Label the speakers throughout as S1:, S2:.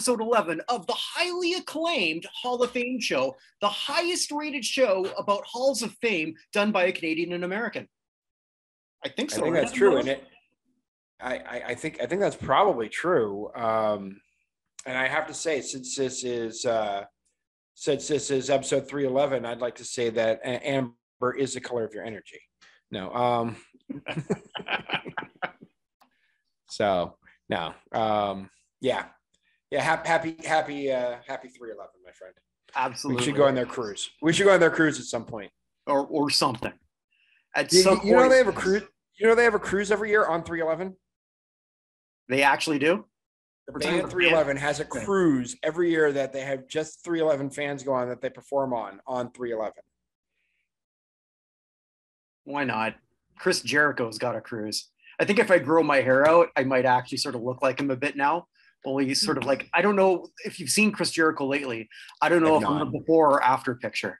S1: three, episode 11 of the highly acclaimed Hall of Fame show, the highest rated show about Halls of Fame done by a Canadian and American. I think so.
S2: I think that's true. And it, I, I, I think, I think that's probably true. Um, and I have to say, since this is, uh, since this is episode 311, I'd like to say that amber is the color of your energy. No. Um, so no. Um, yeah. Yeah. Happy, happy, happy, uh, happy 311, my friend.
S1: Absolutely.
S2: We should go on their cruise. We should go on their cruise at some point.
S1: or, or something. At
S2: You,
S1: some
S2: you know they have a cruise. You know they have a cruise every year on 311.
S1: They actually do.
S2: The band 311 has a cruise every year that they have just 311 fans go on that they perform on on 311.
S1: Why not? Chris Jericho's got a cruise. I think if I grow my hair out, I might actually sort of look like him a bit now. Only he's sort of like I don't know if you've seen Chris Jericho lately. I don't know
S2: I've
S1: if I'm
S2: not.
S1: the before or after picture.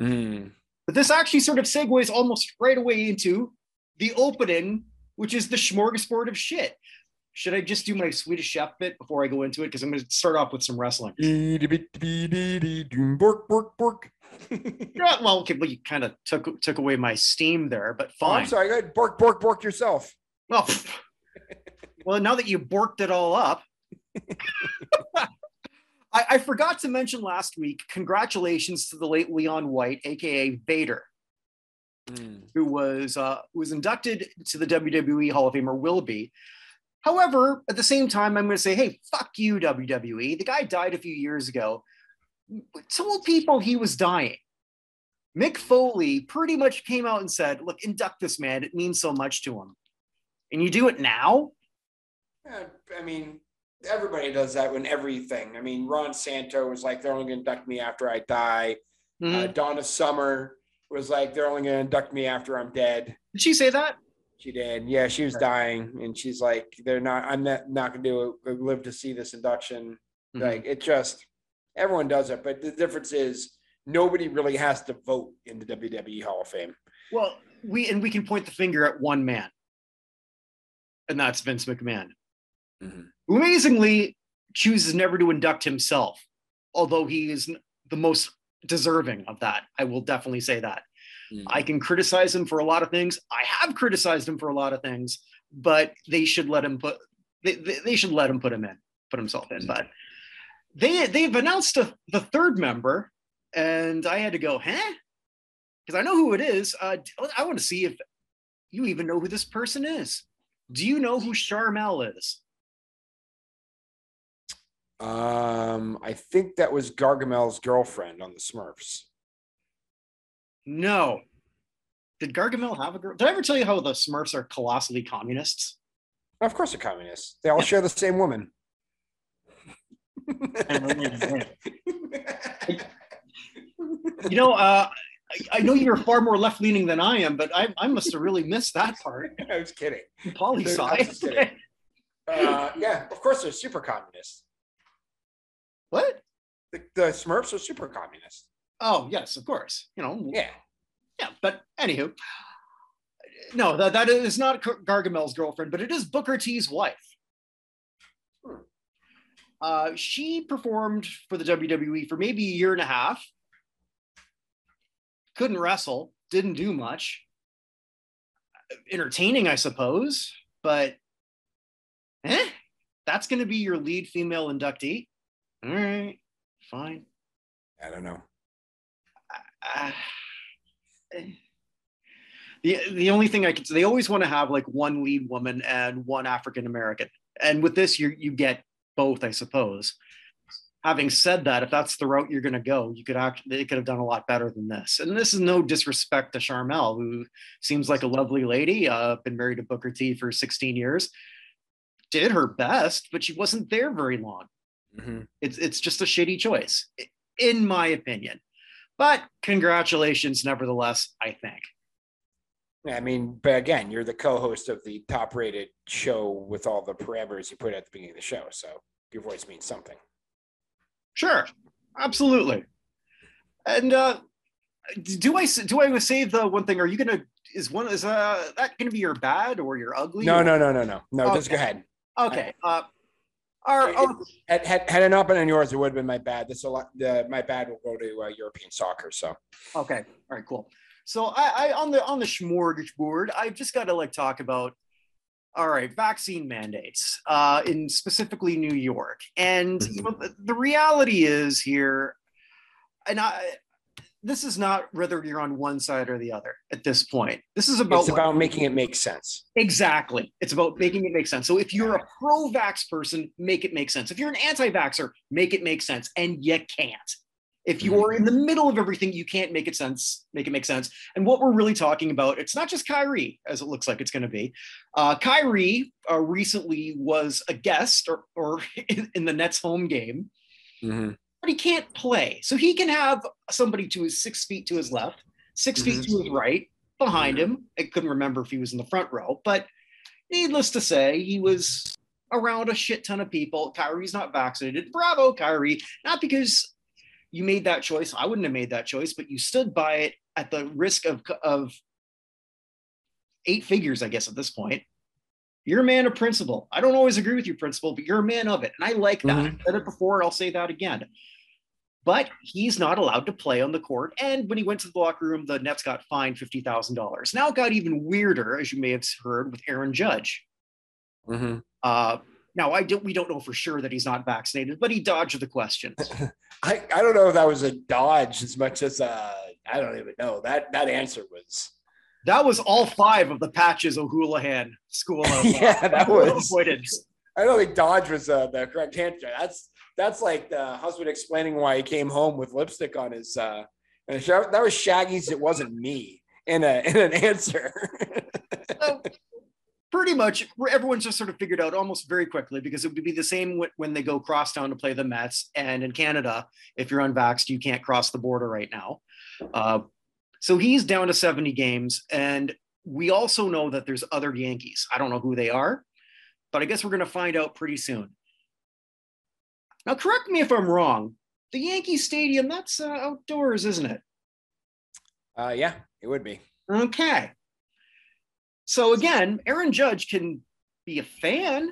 S2: Hmm.
S1: But this actually sort of segues almost right away into the opening, which is the smorgasbord of shit. Should I just do my Swedish chef bit before I go into it? Because I'm going to start off with some wrestling.
S2: Bork, bork, bork.
S1: Yeah, well, okay, well, you kind of took took away my steam there, but
S2: Oh,
S1: fine.
S2: I'm sorry. Go ahead. Bork, bork, bork yourself.
S1: Well. Well, now that you borked it all up, I, I forgot to mention last week. Congratulations to the late Leon White, aka Vader,
S2: Hmm.
S1: who was uh, who was inducted to the WWE Hall of Fame or will be. However, at the same time, I'm going to say, hey, fuck you, WWE. The guy died a few years ago. Told people he was dying. Mick Foley pretty much came out and said, look, induct this man. It means so much to him. And you do it now?
S2: Yeah, I mean, everybody does that when everything. I mean, Ron Santo was like, they're only going to induct me after I die. Uh,
S1: Mhm.
S2: Donna Summer was like, they're only going to induct me after I'm dead.
S1: Did she say that?
S2: She did. Yeah, she was dying, and she's like, "They're not. I'm not not gonna do it. Live to see this induction."
S1: Mhm.
S2: Like it just everyone does it, but the difference is nobody really has to vote in the WWE Hall of Fame.
S1: Well, we and we can point the finger at one man, and that's Vince McMahon,
S2: Mhm.
S1: who amazingly chooses never to induct himself, although he is the most deserving of that. I will definitely say that. I can criticize him for a lot of things. I have criticized him for a lot of things, but they should let him put they, they, they should let him put him in, put himself in. But they they've announced a, the third member, and I had to go, huh? Because I know who it is. Uh, I want to see if you even know who this person is. Do you know who Sharmell is?
S2: Um, I think that was Gargamel's girlfriend on the Smurfs.
S1: No. Did Gargamel have a girl? Did I ever tell you how the Smurfs are colossally communists?
S2: Of course, they're communists. They all share the same woman.
S1: You know, uh, I, I know you're far more left leaning than I am, but I, I must have really missed that part.
S2: I was kidding.
S1: Poli sci.
S2: Uh, yeah, of course they're super communists.
S1: What?
S2: The, the Smurfs are super communists.
S1: Oh, yes, of course. You know,
S2: Yeah.
S1: yeah. But anywho, no, that, that is not Gargamel's girlfriend, but it is Booker T's wife.
S2: Hmm.
S1: Uh, she performed for the WWE for maybe a year and a half. Couldn't wrestle, didn't do much. Entertaining, I suppose, but eh, that's going to be your lead female inductee. All right, fine.
S2: I don't know.
S1: Uh, the the only thing I can say, they always want to have like one lead woman and one African American, and with this, you you get both, I suppose. Having said that, if that's the route you're going to go, you could actually they could have done a lot better than this. And this is no disrespect to Sharmell, who seems like a lovely lady. Uh, been married to Booker T for 16 years. Did her best, but she wasn't there very long.
S2: Mhm.
S1: It's it's just a shitty choice, in my opinion. But congratulations, nevertheless. I think.
S2: I mean, but again, you're the co-host of the top-rated show with all the parameters you put at the beginning of the show, so your voice means something.
S1: Sure, absolutely. And uh, do I do I say the one thing? Are you gonna is one is uh that gonna be your bad or your ugly?
S2: No,
S1: or-
S2: no, no, no, no, no.
S1: Okay.
S2: Just go ahead.
S1: Okay. Uh, Our-
S2: Had, had, had it not been on yours, it would have been my bad. This a lot. The my bad will go to uh, European soccer. So
S1: okay, all right, cool. So I, I on the on the smorgasbord, I've just got to like talk about all right vaccine mandates uh, in specifically New York, and you know, the, the reality is here, and I. This is not whether you're on one side or the other at this point. This is about
S2: it's about making it make sense.
S1: Exactly. It's about making it make sense. So if you're a pro vax person, make it make sense. If you're an anti vaxxer, make it make sense. And you can't. If you are in the middle of everything, you can't make it sense, make it make sense. And what we're really talking about, it's not just Kyrie, as it looks like it's going to be. Uh, Kyrie uh, recently was a guest or, or in, in the Nets home game,
S2: Mhm.
S1: But he can't play. So he can have somebody to his six feet to his left, 6 feet to his right, behind him. I couldn't remember if he was in the front row, but needless to say, he was around a shit ton of people. Kyrie's not vaccinated. Bravo, Kyrie. Not because you made that choice. I wouldn't have made that choice, but you stood by it at the risk of, of eight figures, I guess, at this point. You're a man of principle. I don't always agree with your principle, but you're a man of it. And I like that.
S2: Mhm.
S1: I said it before, I'll say that again. But he's not allowed to play on the court. And when he went to the locker room, the Nets got fined $50,000. Now it got even weirder, as you may have heard, with Aaron Judge.
S2: Mhm.
S1: Uh, now, I don't, we don't know for sure that he's not vaccinated, but he dodged the questions.
S2: I, I don't know if that was a dodge as much as uh I don't even know that that answer was
S1: That was all five of the patches O'Houlihan school of
S2: Yeah, that was-
S1: avoidance.
S2: I don't think dodge was uh, the correct answer. That's that's like the husband explaining why he came home with lipstick on his uh and that was Shaggy's it wasn't me in a in an answer.
S1: So, pretty much everyone's just sort of figured out almost very quickly because it would be the same wh- when they go cross town to play the Mets. And in Canada, if you're unvaxxed, you can't cross the border right now. Uh, so he's down to 70 games. And we also know that there's other Yankees. I don't know who they are, but I guess we're going to find out pretty soon. Now, correct me if I'm wrong. The Yankee Stadium, that's uh, outdoors, isn't it?
S2: uh yeah, it would be.
S1: Okay. So again, Aaron Judge can be a fan,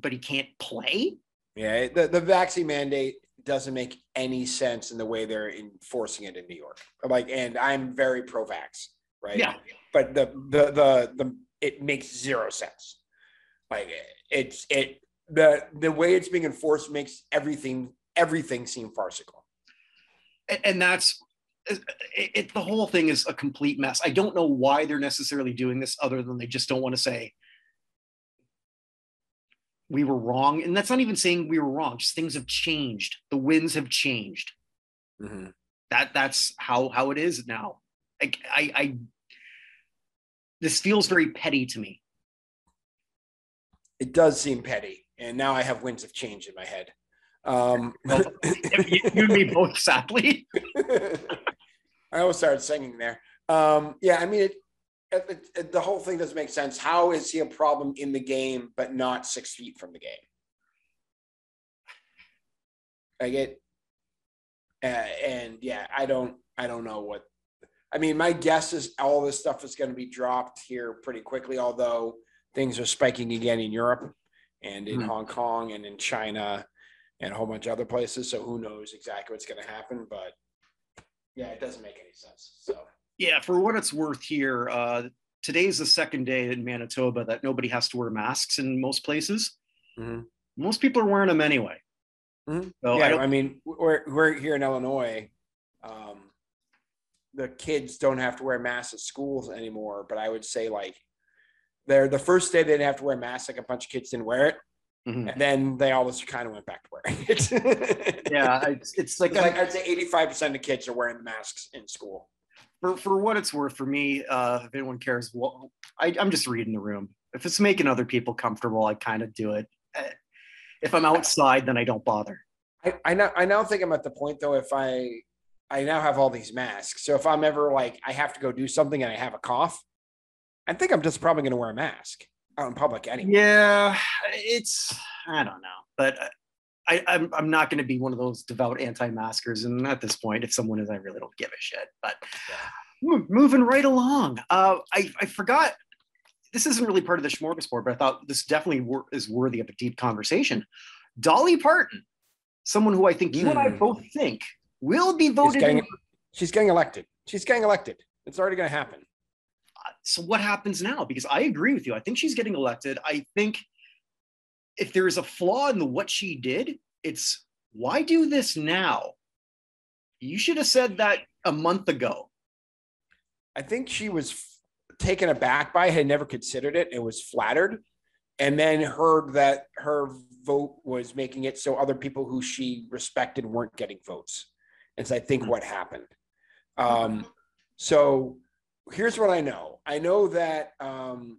S1: but he can't play.
S2: Yeah, the, the vaccine mandate doesn't make any sense in the way they're enforcing it in New York. Like, and I'm very pro-vax, right?
S1: Yeah.
S2: But the the the the it makes zero sense. Like it's it the the way it's being enforced makes everything everything seem farcical.
S1: And, and that's it, it, the whole thing is a complete mess. I don't know why they're necessarily doing this other than they just don't want to say we were wrong. And that's not even saying we were wrong, just things have changed. The winds have changed. Mm-hmm. That that's how how it is now. Like I, I this feels very petty to me.
S2: It does seem petty, and now I have winds of change in my head. Um,
S1: you, you and me both, sadly.
S2: I almost started singing there. Um, yeah, I mean, it, it, it- the whole thing doesn't make sense. How is he a problem in the game, but not six feet from the game? I get, uh, and yeah, I don't, I don't know what. I mean, my guess is all this stuff is going to be dropped here pretty quickly. Although things are spiking again in Europe and in
S1: Hmm.
S2: Hong Kong and in China and a whole bunch of other places. So who knows exactly what's going to happen? But yeah, it doesn't make any sense. So
S1: Yeah, for what it's worth here, uh, is the second day in Manitoba that nobody has to wear masks in most places.
S2: Mhm.
S1: Most people are wearing them anyway.
S2: Mhm.
S1: So I
S2: yeah,
S1: don't-
S2: I, mean, we're we're here in Illinois. Um, the kids don't have to wear masks at schools anymore, but I would say like they're the first day they didn't have to wear masks. Like a bunch of kids didn't wear it,
S1: Mhm.
S2: and then they all just kind of went back to wearing it.
S1: yeah, it's, it's like,
S2: It's like I'd say eighty-five percent of kids are wearing the masks in school.
S1: for, for what it's worth for me, uh, if anyone cares, well, I, I'm just reading the room. If it's making other people comfortable, I kind of do it. Uh, If I'm outside, then I don't bother.
S2: I, I now I now think I'm at the point though if I I now have all these masks. So if I'm ever like I have to go do something and I have a cough, I think I'm just probably going to wear a mask out in public anyway.
S1: Yeah, it's I don't know, but uh, I, I'm I'm not going to be one of those devout anti-maskers, and at this point, if someone is, I really don't give a shit. But mo- moving right along, uh, I I forgot this isn't really part of the smorgasbord, but I thought this definitely wor- is worthy of a deep conversation. Dolly Parton, someone who I think you mm. and I hmm. both think will be voted.
S2: She's getting, she's getting elected. She's getting elected. It's already going to happen.
S1: So what happens now? Because I agree with you. I think she's getting elected. I think if there is a flaw in the what she did, it's why do this now? You should have said that a month ago.
S2: I think she was taken aback by, it, had never considered it, and was flattered, and then heard that her vote was making it so other people who she respected weren't getting votes. And so I think hmm. what happened. Um, so here's what I know. I know that um,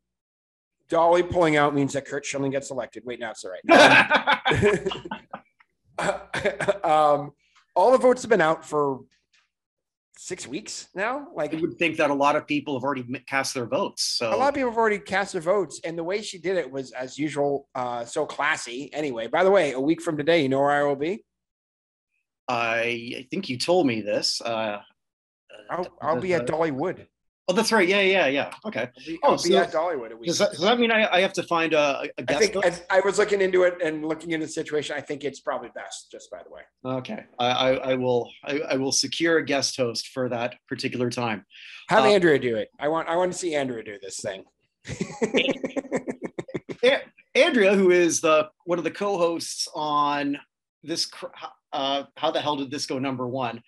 S2: Dolly pulling out means that Curt Schilling gets elected. Wait, now it's all right. um, all the votes have been out for six weeks now. Like
S1: you would think that a lot of people have already cast their votes. So
S2: a lot of people have already cast their votes, and the way she did it was, as usual, uh, so classy. Anyway, by the way, a week from today, you know where I will be.
S1: I, I think you told me this. Uh,
S2: I'll, I'll be at Dollywood.
S1: Oh, that's right. Yeah, yeah, yeah. Okay.
S2: I'll be, I'll oh, be at Dollywood.
S1: Does that, does that mean I, I have to find a, a
S2: guest? I think I, I, was looking into it and looking into the situation. I think it's probably best, just by the way.
S1: Okay, I, I, I will I, I, will secure a guest host for that particular time.
S2: Have uh, Andrea do it. I want I want to see Andrea do this thing.
S1: Andrea, who is the one of the co-hosts on this, uh, how the hell did this go number one?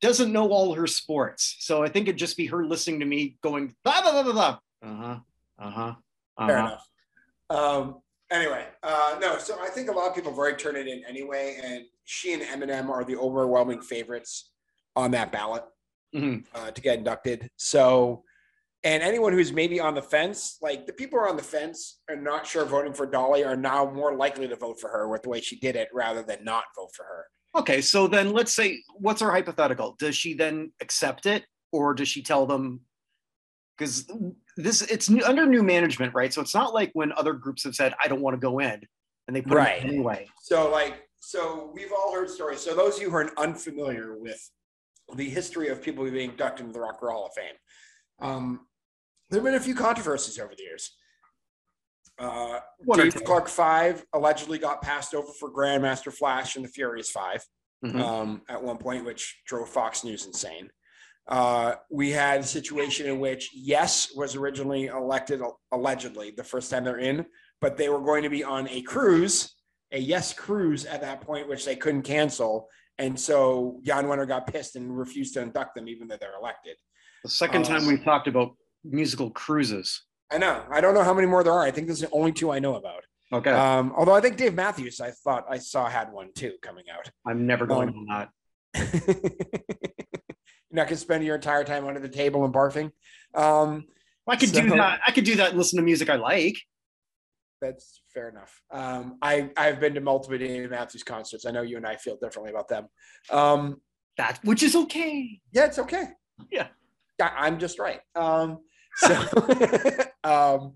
S1: Doesn't know all her sports. So I think it'd just be her listening to me going, blah, blah, blah, blah, blah. Uh-huh. Uh-huh. uh-huh.
S2: Fair enough. Um, anyway, uh, no, so I think a lot of people have already turned it in anyway, and she and Eminem are the overwhelming favorites on that ballot mm-hmm. uh, to get inducted. So, and anyone who's maybe on the fence, like the people who are on the fence and not sure voting for Dolly are now more likely to vote for her with the way she did it rather than not vote for her.
S1: Okay, so then let's say, what's our hypothetical? Does she then accept it, or does she tell them? Because this it's new, under new management, right? So it's not like when other groups have said, "I don't want to go in," and they put right. it anyway.
S2: So like, so we've all heard stories. So those of you who are unfamiliar with the history of people being inducted into the Rock and Roll Hall of Fame, um, there have been a few controversies over the years. Uh, Dave Clark Five allegedly got passed over for Grandmaster Flash and the Furious 5 mm-hmm. um, at one point, which drove Fox News insane. Uh, we had a situation in which Yes was originally elected allegedly the first time they're in, but they were going to be on a cruise, a Yes cruise at that point, which they couldn't cancel. And so Jan Wenner got pissed and refused to induct them, even though they're elected.
S1: The second time um, we've talked about musical cruises.
S2: I know. I don't know how many more there are. I think this is the only two I know about.
S1: Okay.
S2: Um, although I think Dave Matthews, I thought I saw had one too coming out.
S1: I'm never going um, on
S2: that. You're not gonna spend your entire time under the table and barfing. Um,
S1: I could so, do that. I could do that and listen to music I like.
S2: That's fair enough. Um, I I've been to multiple Dave Matthews concerts. I know you and I feel differently about them. Um,
S1: that which is okay.
S2: Yeah, it's okay.
S1: Yeah.
S2: I'm just right. Um, so um,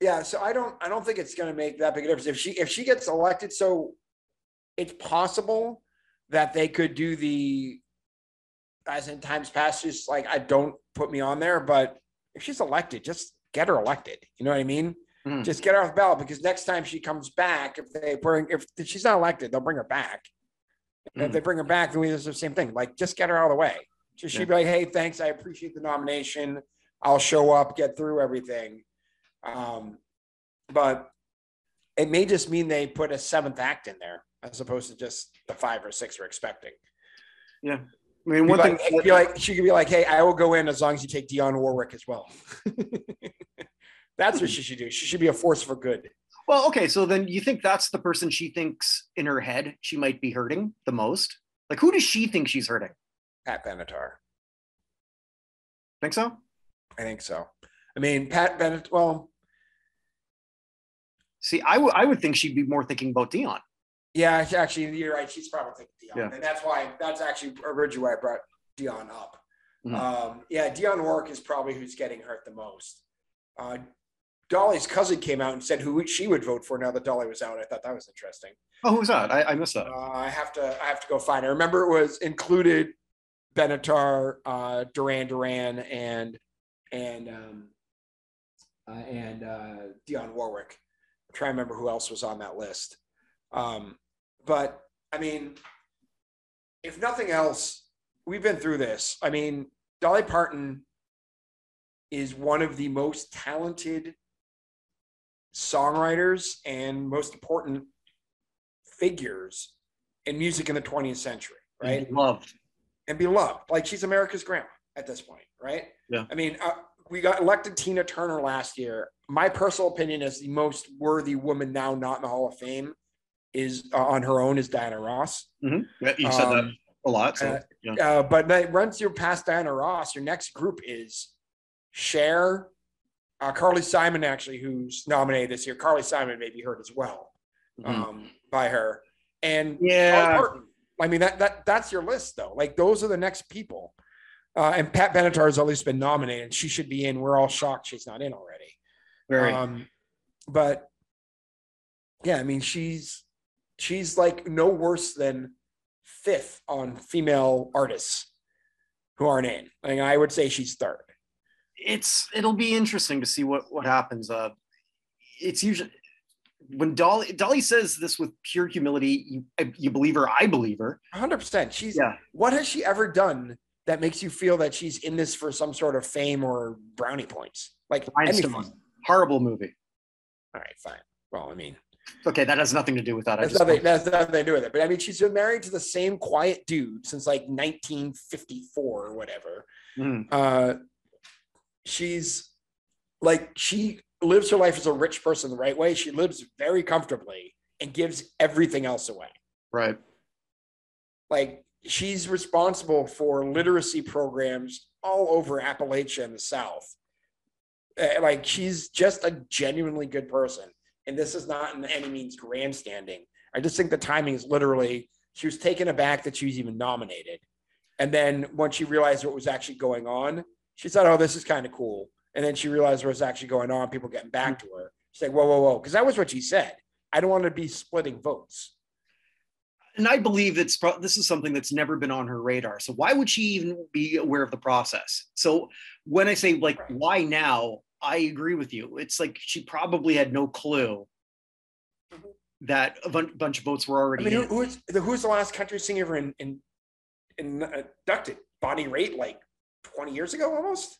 S2: yeah, so I don't I don't think it's going to make that big a difference if she if she gets elected. So it's possible that they could do the as in times past, just like I don't put me on there, but if she's elected, just get her elected. You know what I mean? Mm. Just get her off the ballot because next time she comes back, if they bring if she's not elected, they'll bring her back. Mm. If they bring her back, then we do the same thing. Like just get her out of the way. Just she'd be like, "Hey, thanks, I appreciate the nomination. I'll show up, get through everything." Um, but it may just mean they put a seventh act in there as opposed to just the five or six we're expecting.
S1: Yeah. I mean, one
S2: thing
S1: like,
S2: be like she could be like, "Hey, I will go in as long as you take Dionne Warwick as well." that's what she should do. She should be a force for good.
S1: Well, okay, so then you think that's the person she thinks in her head she might be hurting the most? Like, who does she think she's hurting?
S2: Pat Benatar.
S1: Think so?
S2: I think so. I mean, Pat Bennett. Well,
S1: See, I, w- I would think she'd be more thinking about Dionne.
S2: Yeah, actually, you're right. She's probably thinking Dionne, yeah. and that's why that's actually originally why I brought Dionne up. Mm-hmm. Um, yeah, Dionne Warwick is probably who's getting hurt the most. Uh, Dolly's cousin came out and said who she would vote for now that Dolly was out. I thought that was interesting.
S1: Oh, who's that? I, I missed that.
S2: Uh, I have to I have to go find it. I remember it was included Benatar, uh, Duran Duran, and and um, uh, and uh, Dionne Warwick. I'm trying to remember who else was on that list. Um, but I mean, if nothing else, we've been through this. I mean, Dolly Parton is one of the most talented songwriters and most important figures in music in the 20th century, right?
S1: And loved.
S2: And beloved. Like she's America's grandma at this point, right?
S1: Yeah.
S2: I mean, uh, we got elected Tina Turner last year. My personal opinion is the most worthy woman now not in the Hall of Fame is uh, on her own is Diana Ross.
S1: Mm-hmm. Yeah, you said um, that a lot. So,
S2: uh, yeah. uh, but once you're past Diana Ross, your next group is Cher, uh, Carly Simon, actually, who's nominated this year. Carly Simon may be heard as well mm-hmm. um, by her. And
S1: yeah,
S2: I mean that that that's your list though. Like those are the next people. Uh, and Pat Benatar has at least been nominated. She should be in. We're all shocked she's not in already.
S1: Very.
S2: Um, but yeah, I mean she's she's like no worse than fifth on female artists who aren't in. I mean, I would say she's third.
S1: It's it'll be interesting to see what what happens. Uh, it's usually when Dolly Dolly says this with pure humility, you you believe her. I believe her.
S2: 100. percent She's yeah. What has she ever done that makes you feel that she's in this for some sort of fame or brownie points? Like
S1: anything. Horrible movie.
S2: All right, fine. Well, I mean,
S1: Okay, that has nothing to do with that.
S2: That's nothing, that's nothing to do with it. But I mean, she's been married to the same quiet dude since like 1954 or whatever. Mm. Uh, she's like, she lives her life as a rich person the right way. She lives very comfortably and gives everything else away.
S1: Right.
S2: Like, she's responsible for literacy programs all over Appalachia and the South. Uh, like, she's just a genuinely good person and this is not in any means grandstanding. I just think the timing is literally she was taken aback that she was even nominated. And then once she realized what was actually going on, she said, Oh, this is kind of cool. And then she realized what was actually going on, people getting back to her. She's like, Whoa, whoa, whoa. Because that was what she said. I don't want to be splitting votes.
S1: And I believe that's pro- this is something that's never been on her radar. So why would she even be aware of the process? So when I say like right. why now, I agree with you. It's like she probably had no clue mm-hmm. that a bunch of votes were already.
S2: I mean, who, who's the who's the last country singer ever in, in, in uh, inducted? Bonnie Raitt, like twenty years ago, almost.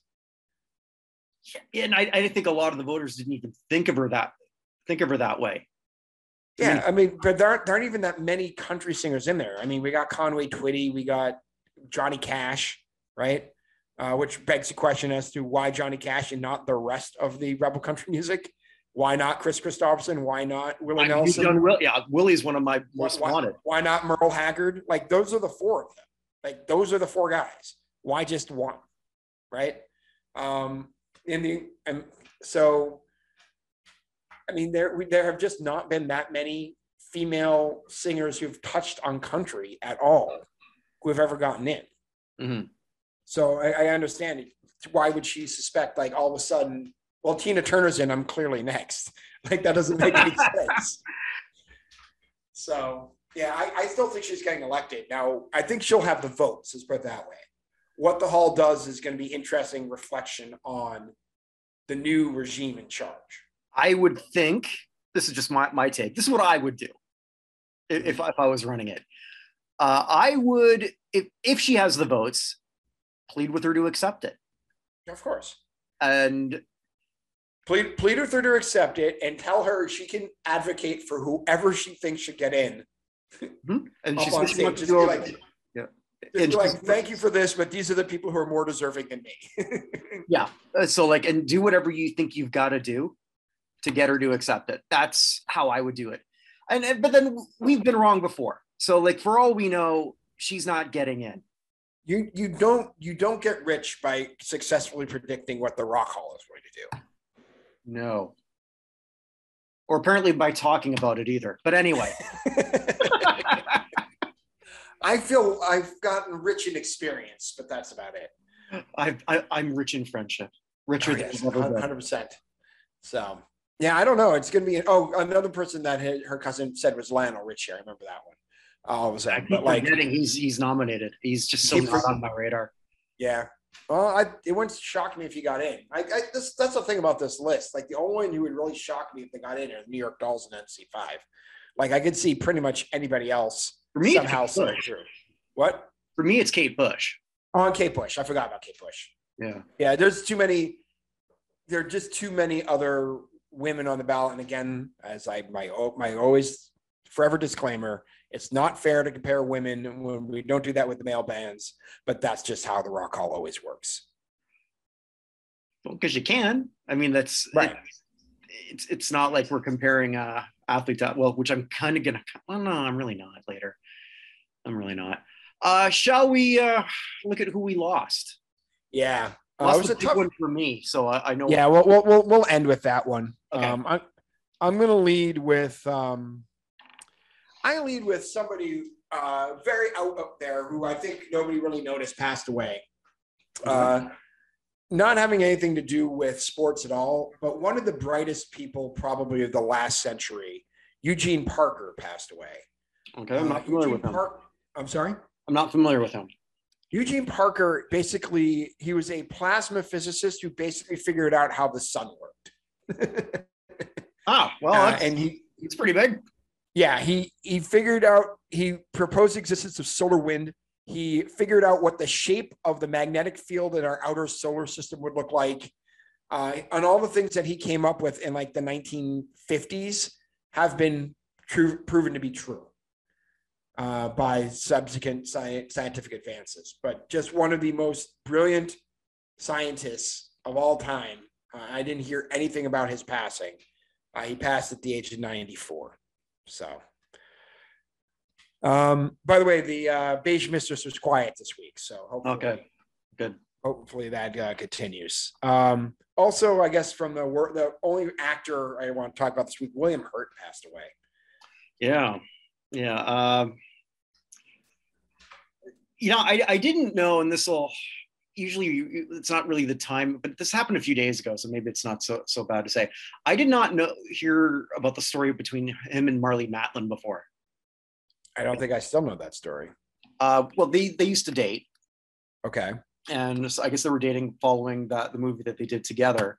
S1: Yeah, and I, I think a lot of the voters didn't even think of her that think of her that way.
S2: Yeah, I mean, but there aren't, there aren't even that many country singers in there. I mean, we got Conway Twitty, we got Johnny Cash, right? uh, which begs the question as to why Johnny Cash and not the rest of the rebel country music. Why not Kris Kristofferson? Why not Willie I Nelson?
S1: Will, yeah, Willie's one of my most
S2: why,
S1: wanted.
S2: Why not Merle Haggard? Like those are the four of them. Like those are the four guys. Why just one? Right? Um, in the and so, I mean, there we, there have just not been that many female singers who've touched on country at all who have ever gotten in.
S1: Mm-hmm.
S2: So I, I understand why would she suspect like all of a sudden, well, Tina Turner's in, I'm clearly next. Like that doesn't make any sense. So yeah, I, I still think she's getting elected. Now I think she'll have the votes, let's put it that way. What the hall does is going to be interesting reflection on the new regime in charge.
S1: I would think this is just my, my take. This is what I would do if, if I was running it. Uh, I would, if, if she has the votes, plead with her to accept it.
S2: Of course.
S1: And
S2: plead plead with her to accept it and tell her she can advocate for whoever she thinks should get in.
S1: Mm-hmm. And she's she wants to do
S2: like, yeah. And like, thank you for this, but these are the people who are more deserving than me.
S1: yeah. Uh, so like, and do whatever you think you've got to do to get her to accept it. That's how I would do it. And but then we've been wrong before. So like, for all we know, she's not getting in.
S2: You you don't you don't get rich by successfully predicting what the rock hall is going to do.
S1: No. Or apparently by talking about it either. But anyway.
S2: I feel i've gotten rich in experience but that's about it.
S1: I've, I, i am rich in friendship. Richer oh, yes, than
S2: 100% so yeah i don't know it's gonna be oh another person that her cousin said was lionel richie i remember that one all of a sudden. But like
S1: he's he's nominated. He's just so not on my radar.
S2: Yeah. Well, I, it wouldn't shock me if he got in. I, I this, that's the thing about this list. Like the only one who would really shock me if they got in are the New York Dolls and MC5. Like I could see pretty much anybody else
S1: For me,
S2: somehow
S1: it's Kate Bush.
S2: through. What?
S1: For me, it's Kate Bush.
S2: Oh, and Kate Bush. I forgot about Kate Bush.
S1: Yeah.
S2: Yeah, there's too many. There are just too many other women on the ballot. And again, as I my my always forever disclaimer, it's not fair to compare women when we don't do that with the male bands. But that's just how the Rock Hall always works.
S1: Well, because you can. I mean, that's
S2: Right.
S1: it- it's it's not like we're comparing uh athlete to, well, which I'm kind of gonna. Well, no, I'm really not. Later, I'm really not. Uh, shall we uh look at who we lost?
S2: Yeah, uh,
S1: Lost
S2: it was
S1: a
S2: tough
S1: one for me, so I, I know.
S2: Yeah, we'll, we'll we'll we'll end with that one.
S1: Okay.
S2: Um, I, I'm gonna lead with um, I lead with somebody uh, very out up there who I think nobody really noticed passed away. Uh, not having anything to do with sports at all, but one of the brightest people probably of the last century, Eugene Parker, passed away.
S1: Okay, I'm
S2: Uh,
S1: not familiar
S2: Eugene
S1: with him.
S2: Park- I'm sorry.
S1: I'm not familiar with him.
S2: Eugene Parker basically he was a plasma physicist who basically figured out how the sun worked.
S1: Ah, well,
S2: Uh, and he
S1: it's pretty big.
S2: yeah he he figured out he proposed the existence of solar wind he figured out what the shape of the magnetic field in our outer solar system would look like uh, and all the things that he came up with in like the 1950s have been true proven to be true uh, by subsequent sci- scientific advances but just one of the most brilliant scientists of all time uh, i didn't hear anything about his passing uh, he passed at the age of 94 so, um, by the way, the uh, Beige Mistress was quiet this week, so hopefully,
S1: Okay, good.
S2: hopefully that uh, continues. Um, also, I guess from the work, the only actor I want to talk about this week, William Hurt passed away.
S1: Yeah, yeah. Um, you know, I I didn't know, and this will usually it's not really the time, but this happened a few days ago, so maybe it's not so so bad to say. I did not know hear about the story between him and Marlee Matlin before.
S2: I don't think I still know that story.
S1: Uh, well, they they used to date,
S2: Okay.
S1: and so I guess they were dating following that the movie that they did together,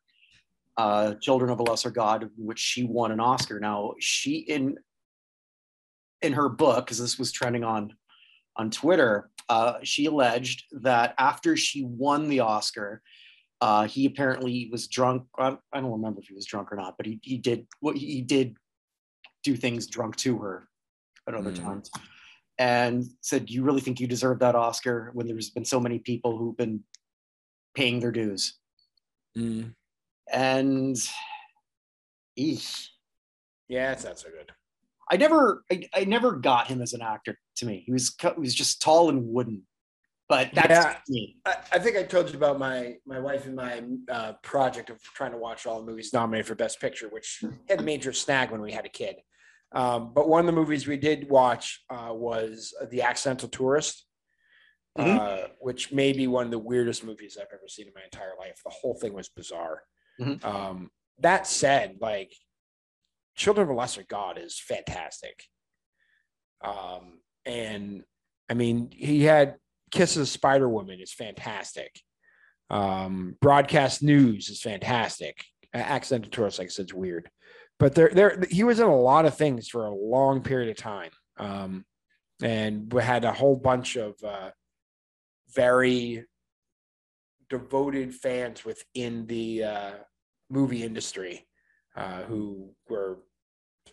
S1: uh, "Children of a Lesser God," which she won an Oscar. Now she in in her book, because this was trending on on Twitter, uh, she alleged that after she won the Oscar, uh, he apparently was drunk. I, I don't remember if he was drunk or not, but he he did what he did do things drunk to her at other
S2: Mhm.
S1: times and said, "You really think you deserve that Oscar when there's been so many people who've been paying their dues?"
S2: Mm.
S1: And eesh,
S2: Yeah, it's not so good.
S1: I never, I, I never got him as an actor. To me, he was he was just tall and wooden. But that's
S2: Yeah.
S1: me.
S2: I, I think I told you about my my wife and my uh, project of trying to watch all the movies nominated for Best Picture, which had a major snag when we had a kid. Um, but one of the movies we did watch uh, was The Accidental Tourist,
S1: Mhm.
S2: uh, which may be one of the weirdest movies I've ever seen in my entire life. The whole thing was bizarre.
S1: Mhm.
S2: Um, that said, like Children of a Lesser God is fantastic. Um, and I mean, he had Kisses Spider Woman is fantastic. Um, broadcast news is fantastic. Accidental Tourist, like I said, is weird, but there, there, he was in a lot of things for a long period of time, um, and we had a whole bunch of uh, very devoted fans within the uh, movie industry uh, who were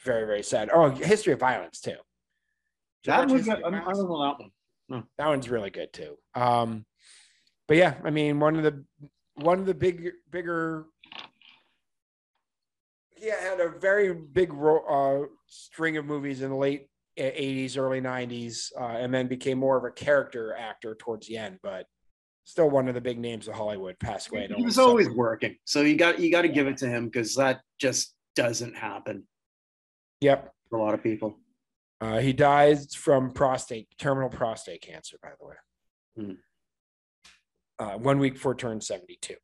S2: very, very sad. Oh, History of Violence too.
S1: That
S2: History
S1: I, don't know that one.
S2: that one's really good too. Um, but yeah, I mean, one of the one of the big bigger. He had a very big ro- uh, string of movies in the late '80s, early '90s, uh, and then became more of a character actor towards the end. But still, one of the big names of Hollywood. Passed away.
S1: He was always working, so you got you got to give it to him because that just doesn't happen
S2: Yep.
S1: a lot of people.
S2: Uh, he dies from prostate terminal prostate cancer. By the way,
S1: Hmm.
S2: uh, one week before turn seventy-two.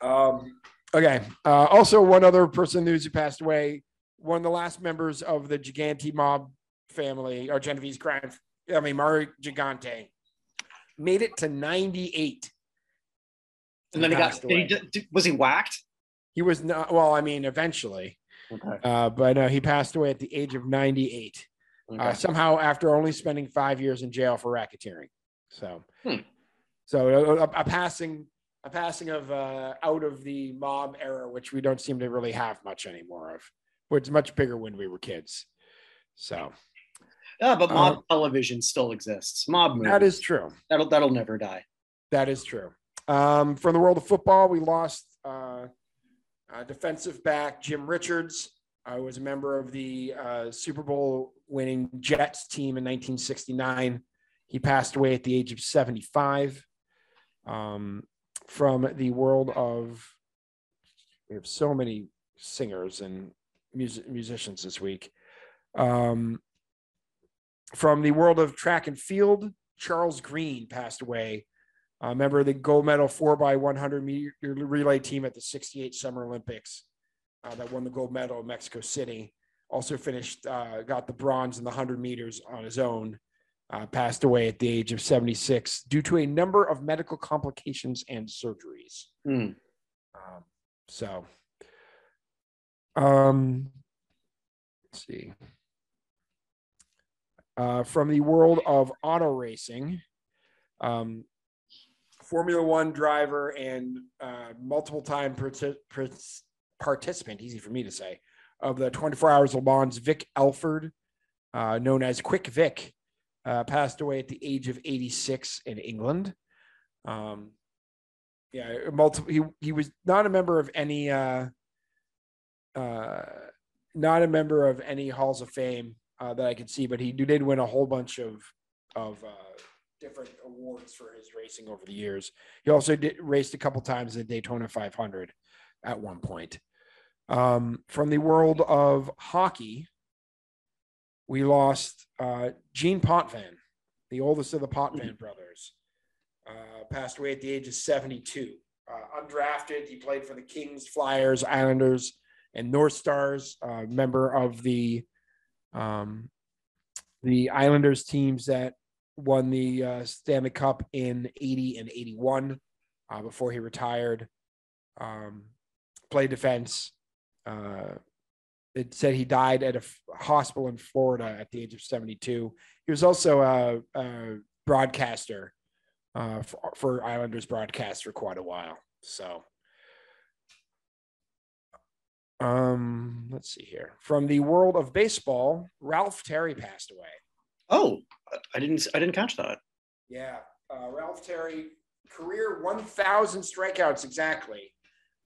S2: Um, okay. Uh, also, one other person news who passed away. One of the last members of the Gigante mob family, or Genovese crime. I mean, Mario Gigante, made it to ninety-eight
S1: And then he, he got. He, was he whacked?
S2: He was not. Well, I mean, eventually. Okay. Uh, but uh, he passed away at the age of 98. Uh, okay. Uh, somehow, after only spending five years in jail for racketeering. So, hmm. so a, a, passing, a passing of uh, out of the mob era, which we don't seem to really have much anymore of. Which is much bigger when we were kids. So.
S1: Yeah, but mob um, television still exists. Mob movies.
S2: That is true.
S1: That'll that'll never die.
S2: That is true. Um, from the world of football, we lost uh, uh, defensive back Jim Richards. I was a member of the uh, Super Bowl winning Jets team in 1969. He passed away at the age of 75. Um, from the world of, we have so many singers and music, musicians this week. Um, from the world of track and field, Charles Green passed away uh, member of the gold medal four by 100 meter relay team at the 68 Summer Olympics uh, that won the gold medal in Mexico City. Also finished, uh, got the bronze in the 100 meters on his own. Uh, passed away at the age of 76 due to a number of medical complications and surgeries. Mm. Um, so, um, let's see. Uh, from the world of auto racing, um, Formula One driver and uh, multiple time participant, easy for me to say, of the 24 Hours of Le Mans, Vic Elford, uh, known as Quick Vic, uh, passed away at the age of 86 in England. Um, yeah, multiple. He he was not a member of any. Uh, uh, not a member of any halls of fame uh, that I could see, but he did win a whole bunch of of uh, different awards for his racing over the years. He also did, raced a couple times in Daytona 500 at one point. Um, from the world of hockey, we lost uh, Jean Potvin, the oldest of the Potvin brothers, uh, passed away at the age of 72. Uh, undrafted, he played for the Kings, Flyers, Islanders, and North Stars, uh, member of the um, the Islanders teams that won the uh, Stanley Cup in 80 and 81 uh, before he retired. Um, played defense. Uh, it said he died at a f- hospital in Florida at the age of 72. He was also a, a broadcaster uh, for, for Islanders broadcast for quite a while. So, um, let's see here. From the world of baseball, Ralph Terry passed away.
S1: Oh, I didn't. I didn't catch that.
S2: Yeah, uh, Ralph Terry, career 1,000 strikeouts exactly.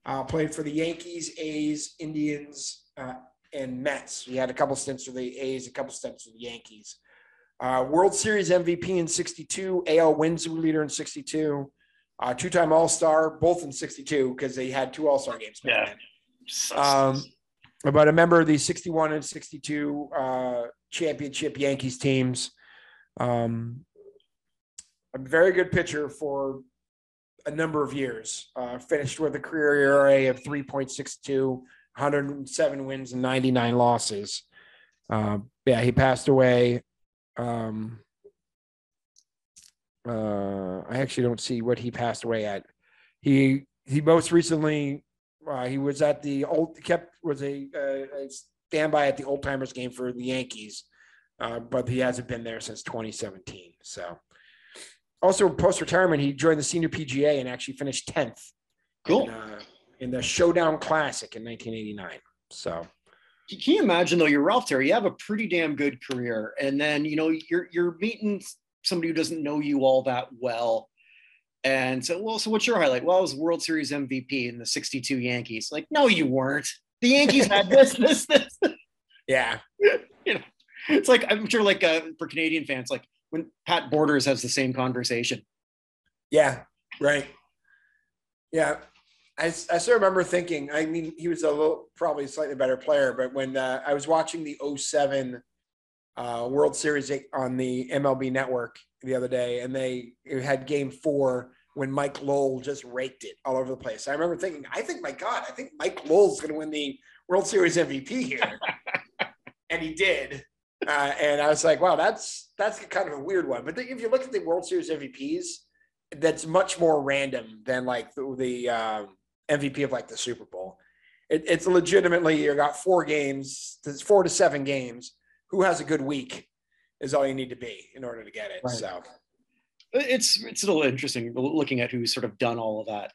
S2: Uh, played for the Yankees, A's, Indians, uh, and Mets. He had a couple stints for the A's, a couple stints for the Yankees. Uh, World Series MVP in 62, AL wins leader in 62, uh, two time All Star, both in 62 because they had two All Star games.
S1: Yeah.
S2: Um, but a member of the 61 and 62 uh, championship Yankees teams. Um, a very good pitcher for a number of years. Uh, finished with a career ERA of 3.62, 107 wins and 99 losses. Uh, yeah, he passed away. Um, uh, I actually don't see what he passed away at. He he most recently uh, he was at the old kept was a, a standby at the old timers game for the Yankees, uh, but he hasn't been there since 2017. So, also post retirement, he joined the senior PGA and actually finished 10th.
S1: Cool.
S2: In, uh, in the Showdown Classic in 1989. So.
S1: Can you imagine though? You're Ralph Terry. You have a pretty damn good career, and then you know you're you're meeting somebody who doesn't know you all that well, and so well, so what's your highlight? Well, I was World Series MVP in the '62 Yankees. Like, no, you weren't. The Yankees had this, this, this.
S2: Yeah.
S1: you know, it's like I'm sure, like uh, for Canadian fans, like when Pat Borders has the same conversation.
S2: Yeah. Right. Yeah. I, I still remember thinking, I mean, he was a little, probably slightly better player, but when uh, I was watching the 07 uh, World Series on the MLB network the other day, and they had game four when Mike Lowell just raked it all over the place. I remember thinking, I think, my God, I think Mike Lowell's going to win the World Series MVP here. and he did. Uh, and I was like, wow, that's that's kind of a weird one. But if you look at the World Series MVPs, that's much more random than like the, the um, MVP of like the Super Bowl. It, it's legitimately you got four games, it's four to seven games. Who has a good week is all you need to be in order to get it. Right. So
S1: it's it's a little interesting looking at who's sort of done all of that.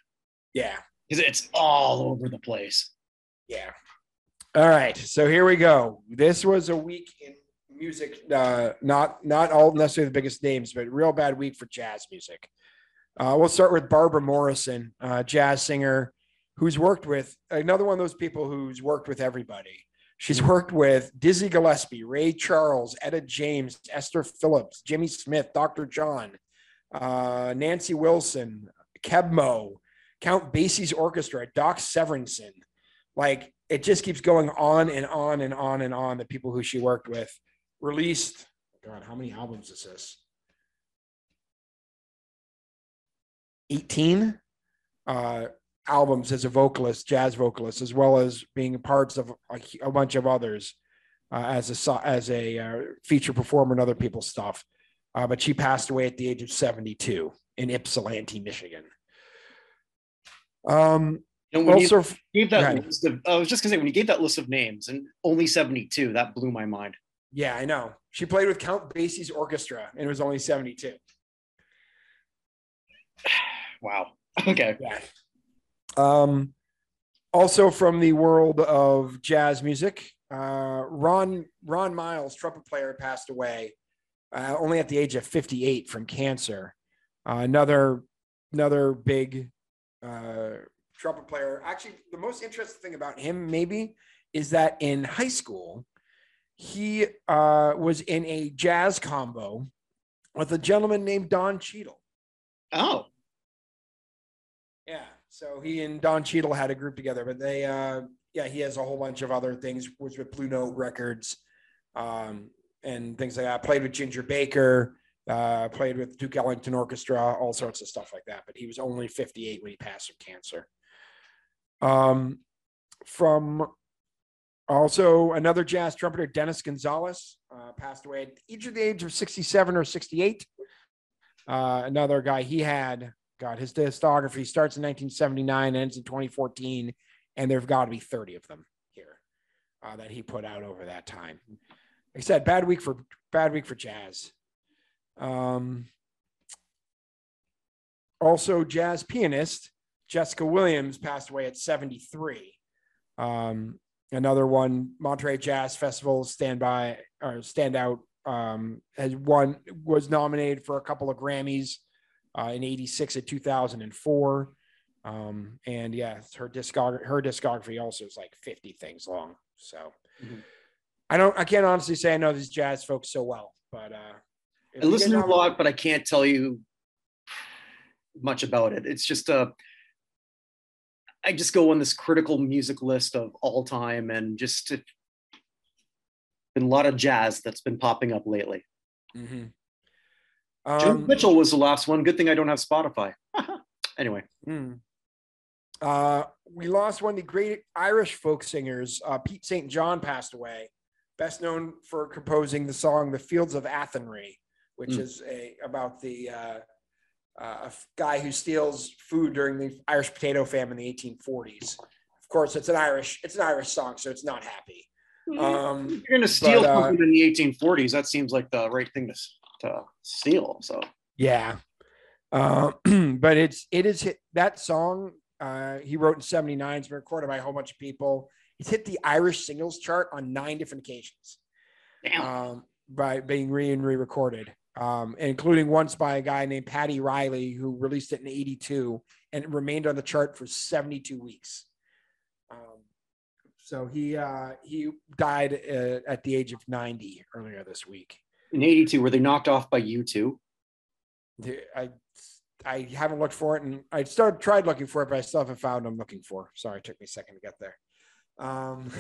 S2: Yeah,
S1: because it's all over the place.
S2: Yeah. All right, so here we go. This was a week in music, uh, not not all necessarily the biggest names, but real bad week for jazz music. Uh, we'll start with Barbara Morrison, uh, jazz singer, who's worked with another one of those people who's worked with everybody. She's worked with Dizzy Gillespie, Ray Charles, Etta James, Esther Phillips, Jimmy Smith, Dr. John, uh, Nancy Wilson, Keb' Mo', Count Basie's Orchestra, Doc Severinsen. Like it just keeps going on and on and on and on. The people who she worked with released. God, how many albums is this? 18 uh, albums as a vocalist, jazz vocalist, as well as being parts of a, a bunch of others uh, as a as a uh, feature performer and other people's stuff. Uh, but she passed away at the age of 72 in Ypsilanti, Michigan. Um,
S1: and when also, you gave that list of, I was just gonna say when you gave that list of names and only 72, that blew my mind.
S2: Yeah, I know. She played with Count Basie's orchestra and it was only 72.
S1: wow. Okay.
S2: Yeah. Um, also from the world of jazz music, uh, Ron Ron Miles, trumpet player, passed away uh, only at the age of 58 from cancer. Uh, another another big uh, trumpet player. Actually, the most interesting thing about him maybe is that in high school he uh, was in a jazz combo with a gentleman named Don Cheadle.
S1: Oh,
S2: yeah. So he and Don Cheadle had a group together, but they, uh, yeah, he has a whole bunch of other things. Was with Blue Note Records, um, and things like that. Played with Ginger Baker. Uh, played with Duke Ellington Orchestra, all sorts of stuff like that. But he was only 58 when he passed from cancer. Um, from also, another jazz trumpeter, Dennis Gonzalez, uh, passed away at either the age of 67 or 68. Uh, another guy, he had, God, his discography starts in 1979, ends in 2014, and there've got to be 30 of them here uh, that he put out over that time. Like I said, bad week for bad week for jazz. Um, also, jazz pianist Jessica Williams passed away at 73. Um, another one, Monterey Jazz Festival standby or standout um, has won was nominated for a couple of Grammys uh, in '86 and 2004. Um, and yeah, her discography her discography also is like 50 things long. So mm-hmm. I don't I can't honestly say I know these jazz folks so well, but uh,
S1: I listen to a lot, but I can't tell you much about it. It's just a I just go on this critical music list of all time and just been a lot of jazz that's been popping up lately. Mm-hmm. Um, Mitchell was the last one. Good thing I don't have Spotify. anyway.
S2: Mm. Uh, we lost one of the great Irish folk singers. Uh, Pete St. John passed away, best known for composing the song "The Fields of Athenry," which mm. is a about the uh, uh, a guy who steals food during the Irish potato famine in the 1840s. Of course, it's an Irish it's an Irish song, so it's not happy.
S1: Mm-hmm. Um, You're going to steal but, uh, something in the 1840s. That seems like the right thing to, to steal. So
S2: yeah, uh, but it's it is hit, that song uh, he wrote in '79. It's been recorded by a whole bunch of people. It's hit the Irish singles chart on nine different occasions. Damn. Um, by being re and re-recorded um, including once by a guy named Paddy Reilly, who released it in 82 and it remained on the chart for 72 weeks. Um, so he uh, he died uh, at the age of 90 earlier this week.
S1: In 82, were they knocked off by U2?
S2: I I haven't looked for it, and I started tried looking for it, but I still haven't found I'm looking for. Sorry, it took me a second to get there. Um,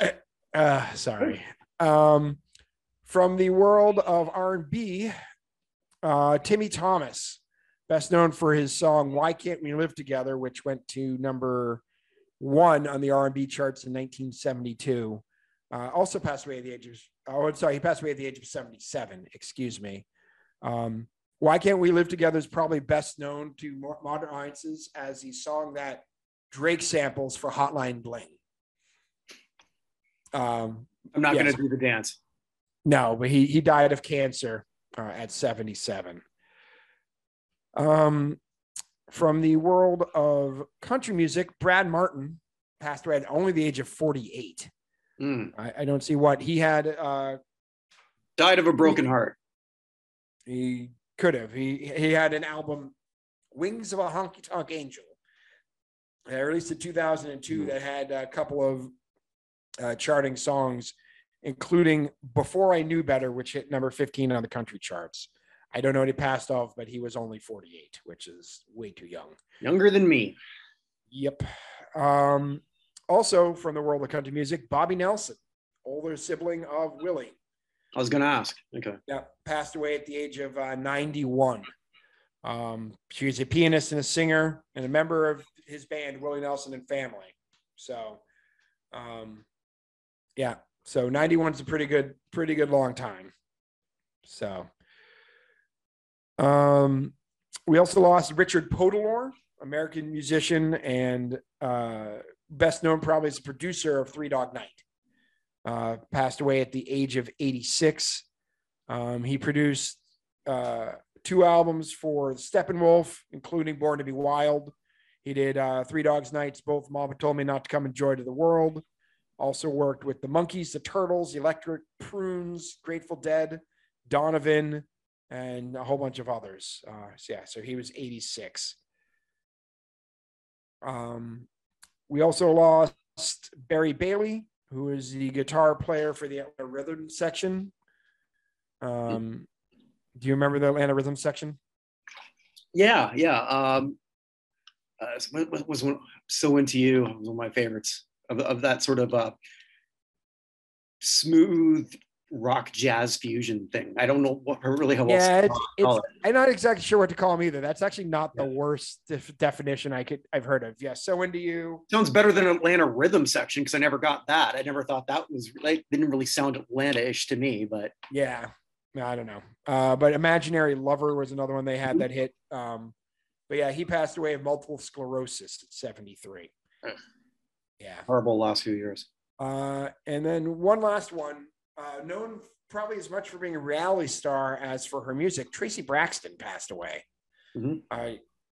S2: uh, sorry. Um, from the world of R&B, uh, Timmy Thomas, best known for his song "Why Can't We Live Together," which went to number one on the R&B charts in 1972. Uh, also passed away at the age of oh, I'm sorry, he passed away at the age of 77. Excuse me. Um, Why Can't We Live Together is probably best known to modern audiences as the song that Drake samples for Hotline Bling.
S1: Um, I'm not yes. going to do the dance.
S2: No, but he he died of cancer uh, at 77. Um, from the world of country music, Brad Martin passed away at only the age of 48. Mm. I, I, don't see what he had. Uh,
S1: Died of a broken
S2: he,
S1: heart.
S2: He could have. He he had an album, Wings of a Honky Tonk Angel, uh, released in 2002 mm. that had a couple of uh, charting songs, including Before I Knew Better, which hit number 15 on the country charts. I don't know what he passed off, but he was only 48, which is way too young.
S1: Younger than me.
S2: Yep. Um, also from the world of country music, Bobbie Nelson, older sibling of Willie.
S1: I was going to ask. Okay.
S2: Yeah, passed away at the age of uh, 91. Um, she was a pianist and a singer and a member of his band, Willie Nelson and Family. So, um, yeah, so 91 is a pretty good, pretty good long time. So, um, we also lost Richard Podolor, American musician and uh, best known probably as a producer of Three Dog Night. Uh, passed away at the age of 86. Um, he produced uh, two albums for Steppenwolf, including Born to Be Wild. He did uh, Three Dogs Nights, both Mama Told Me Not to Come and Joy to the World. Also worked with the Monkees, the Turtles, Electric Prunes, Grateful Dead, Donovan, and a whole bunch of others. Uh, so yeah, so he was 86. Um, we also lost Barry Bailey, who is the guitar player for the Atlanta Rhythm section. Um, do you remember the Atlanta Rhythm section?
S1: Yeah, yeah. Um, uh, was, was so into you was one of my favorites of, of that sort of uh, smooth rock jazz fusion thing. I don't know what really how
S2: yeah, it's, it's, it. I'm not exactly sure what to call them either. That's actually not the yeah. worst def- definition I could I've heard of. Yeah, so into you
S1: sounds better than Atlanta rhythm section because I never got that. I never thought that was like didn't really sound Atlanta-ish to me, but
S2: yeah, I don't know. Uh, but Imaginary Lover was another one they had mm-hmm. that hit. Um, but yeah, he passed away of multiple sclerosis at 73. Yeah,
S1: horrible last few years.
S2: Uh, and then one last one uh, known probably as much for being a reality star as for her music. Traci Braxton passed away. Mm-hmm. Uh,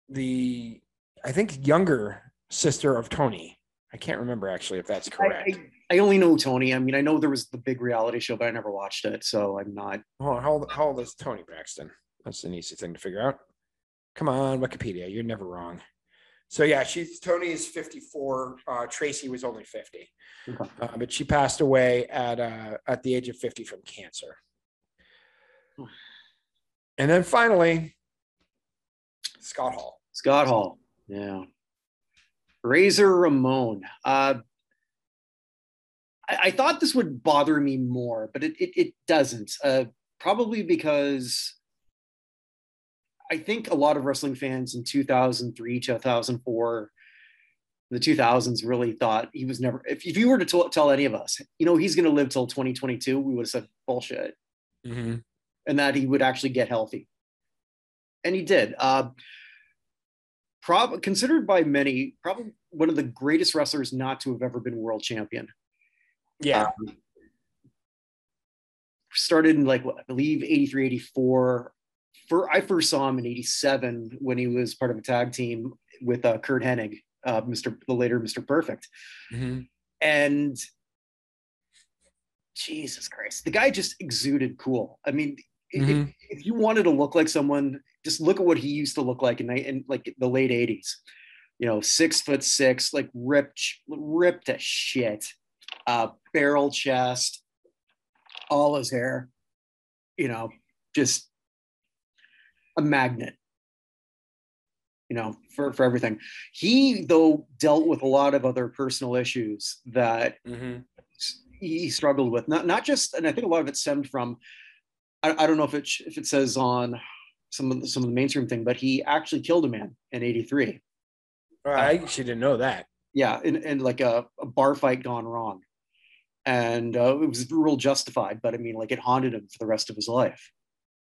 S2: the I think younger sister of Toni. I can't remember actually if that's correct.
S1: I, I, I, only know Toni. I mean, I know there was the big reality show, but I never watched it, so I'm not.
S2: Oh, how old, how old is Toni Braxton? That's an easy thing to figure out. Come on, Wikipedia, you're never wrong. So yeah, she's Toni is 54. Uh, Traci was only 50, okay. uh, but she passed away at uh, at the age of 50 from cancer. And then finally, Scott Hall.
S1: Scott Hall, yeah. Razor Ramon. Uh, I, I, thought this would bother me more, but it it, it doesn't. Uh, probably because I think a lot of wrestling fans in 2003, 2004, the 2000s really thought he was never, if, if you were to t- tell any of us, you know, he's going to live till 2022, we would have said bullshit. Mm-hmm. And that he would actually get healthy. And he did. Uh, prob- considered by many, probably one of the greatest wrestlers not to have ever been world champion.
S2: Yeah. Um,
S1: started in like, what, I believe 83, 84 for I first saw him in '87 when he was part of a tag team with uh, Curt Hennig, uh, Mr. the later Mr. Perfect, mm-hmm. and Jesus Christ, the guy just exuded cool. I mean, mm-hmm. if, if, you wanted to look like someone, just look at what he used to look like in, in like the late '80s. You know, six foot six, like ripped, ripped to shit, uh, barrel chest, all his hair. You know, just a magnet you know for for everything. He though dealt with a lot of other personal issues that mm-hmm. he struggled with. Not not just and i think a lot of it stemmed from i, I don't know if it if it says on some of the, some of the mainstream thing but he actually killed a man in 83
S2: i actually didn't know that.
S1: Yeah and, in like a, a bar fight gone wrong. And uh, it was real justified but i mean like it haunted him for the rest of his life.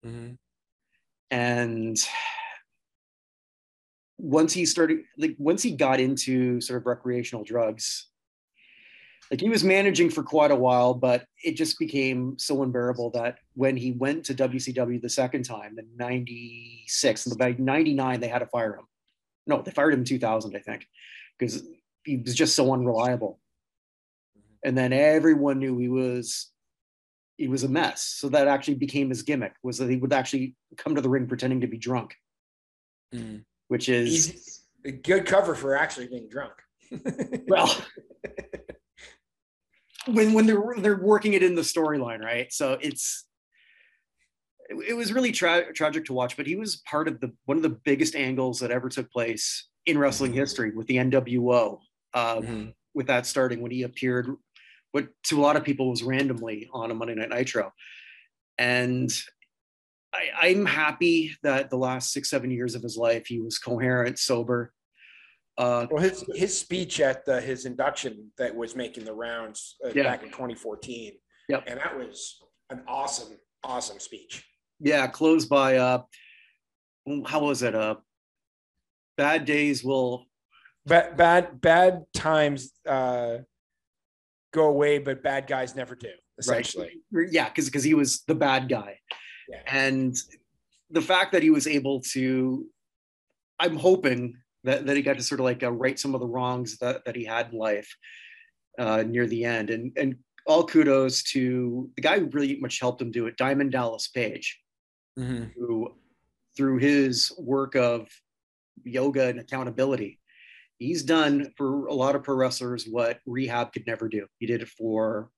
S1: Mm-hmm. And once he started like once he got into sort of recreational drugs like he was managing for quite a while but it just became so unbearable that when he went to wcw the second time in 96 and by 99 they had to fire him. No they fired him in 2000 i think because he was just so unreliable. Mm-hmm. And then everyone knew he was he was a mess so that actually became his gimmick was that he would actually come to the ring pretending to be drunk mm which is
S2: a good cover for actually being drunk.
S1: well, when when they're they're working it in the storyline, right? So it's it, it was really tra- tragic to watch, but he was part of the one of the biggest angles that ever took place in wrestling mm-hmm. history with the NWO. Um, mm-hmm. With that starting when he appeared, what to a lot of people was randomly on a Monday Night Nitro, and I, am happy that the last six, seven years of his life, he was coherent, sober.
S2: Uh, well, his his speech at the, his induction that was making the rounds uh, yeah. back in 2014.
S1: Yep.
S2: And that was an awesome, awesome speech.
S1: Yeah, closed by uh, how was it? Uh, bad days will.
S2: Bad bad bad times uh, go away, but bad guys never do. Essentially,
S1: right. yeah, because because he was the bad guy. And the fact that he was able to, I'm hoping that, that he got to sort of like uh, right some of the wrongs that, that he had in life uh, near the end. And, and all kudos to the guy who really much helped him do it, Diamond Dallas Page, mm-hmm. who through his work of yoga and accountability, he's done for a lot of pro wrestlers what rehab could never do. He did it for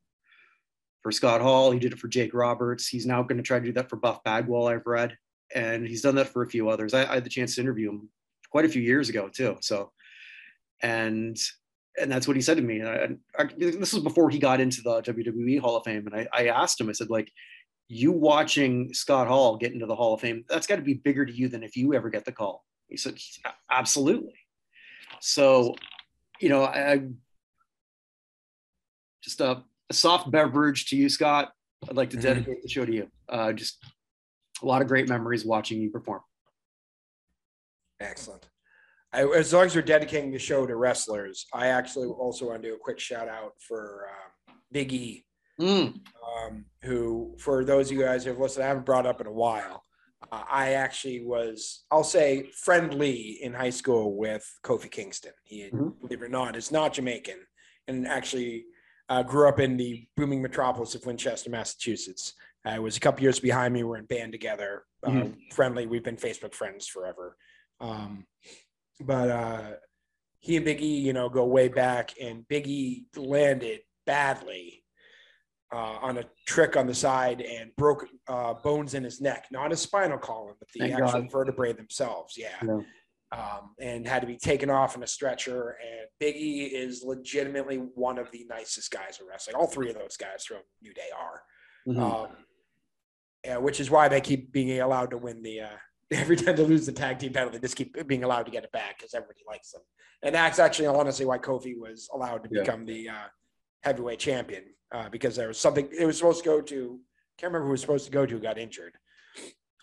S1: for Scott Hall. He did it for Jake Roberts. He's now going to try to do that for Buff Bagwell, I've read. And he's done that for a few others. I, I had the chance to interview him quite a few years ago, too. So, and and that's what he said to me. And I, I, this was before he got into the WWE Hall of Fame. And I, I asked him, I said, like, you watching Scott Hall get into the Hall of Fame, that's got to be bigger to you than if you ever get the call. He said, absolutely. So, you know, I, I just uh, a soft beverage to you, Scott. I'd like to mm-hmm. dedicate the show to you. Uh, just a lot of great memories watching you perform.
S2: Excellent. I, as long as you're dedicating the show to wrestlers, I actually also want to do a quick shout out for um, Big E, mm. um, who, for those of you guys who have listened, I haven't brought up in a while. Uh, I actually was, I'll say, friendly in high school with Kofi Kingston. He, mm-hmm. believe it or not, is not Jamaican and actually uh, grew up in the booming metropolis of Winchester, Massachusetts. Uh, was a couple years behind me. We're in band together, uh, mm-hmm. friendly. We've been Facebook friends forever. Um, but uh, he and Biggie, you know, go way back, and Biggie landed badly uh, on a trick on the side and broke uh, bones in his neck, not his spinal column, but the Thank actual God. vertebrae themselves. Yeah. yeah um, and had to be taken off in a stretcher. And Biggie is legitimately one of the nicest guys in wrestling. All three of those guys from New Day are, mm-hmm. um, yeah, which is why they keep being allowed to win the. Uh, every time they lose the tag team title, they just keep being allowed to get it back because everybody likes them. And that's actually honestly why Kofi was allowed to yeah. become the uh, heavyweight champion uh, because there was something it was supposed to go to. Can't remember who was supposed to go to got injured.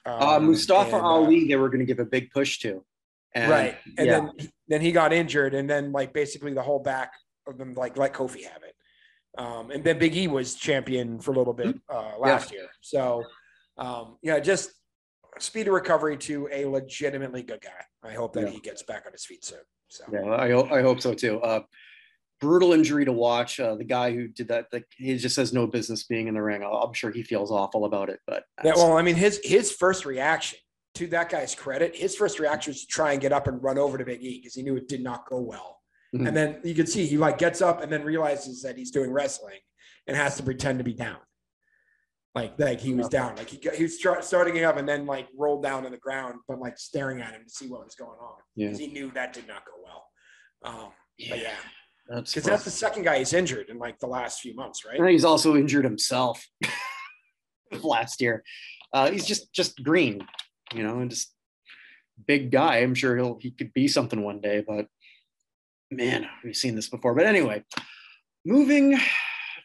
S1: Um, uh, Mustafa and, uh, Ali, they were going to give a big push to.
S2: And, right. And yeah. then then he got injured, and then like basically the whole back of them like let Kofi have it. Um, and then Big E was champion for a little bit uh, last yeah. year. So um, yeah, just speed of recovery to a legitimately good guy. I hope that yeah. he gets back on his feet soon. So
S1: yeah, I, I hope so too. Uh, brutal injury to watch. Uh, the guy who did that, like, he just has no business being in the ring. I'm sure he feels awful about it. But
S2: yeah, well, I mean, his his first reaction to that guy's credit, his first reaction was to try and get up and run over to Big E because he knew it did not go well. Mm-hmm. And then you can see he like gets up and then realizes that he's doing wrestling and has to pretend to be down. Like, like he was down, like he, he was starting up and then like rolled down on the ground, but like staring at him to see what was going on because yeah. he knew that did not go well. Um, yeah. But yeah, because that's, that's the second guy he's injured in like the last few months, right?
S1: And he's also injured himself last year. Uh, he's just just green you know, and just big guy. I'm sure he'll he could be something one day, but man, we've seen this before. But anyway, moving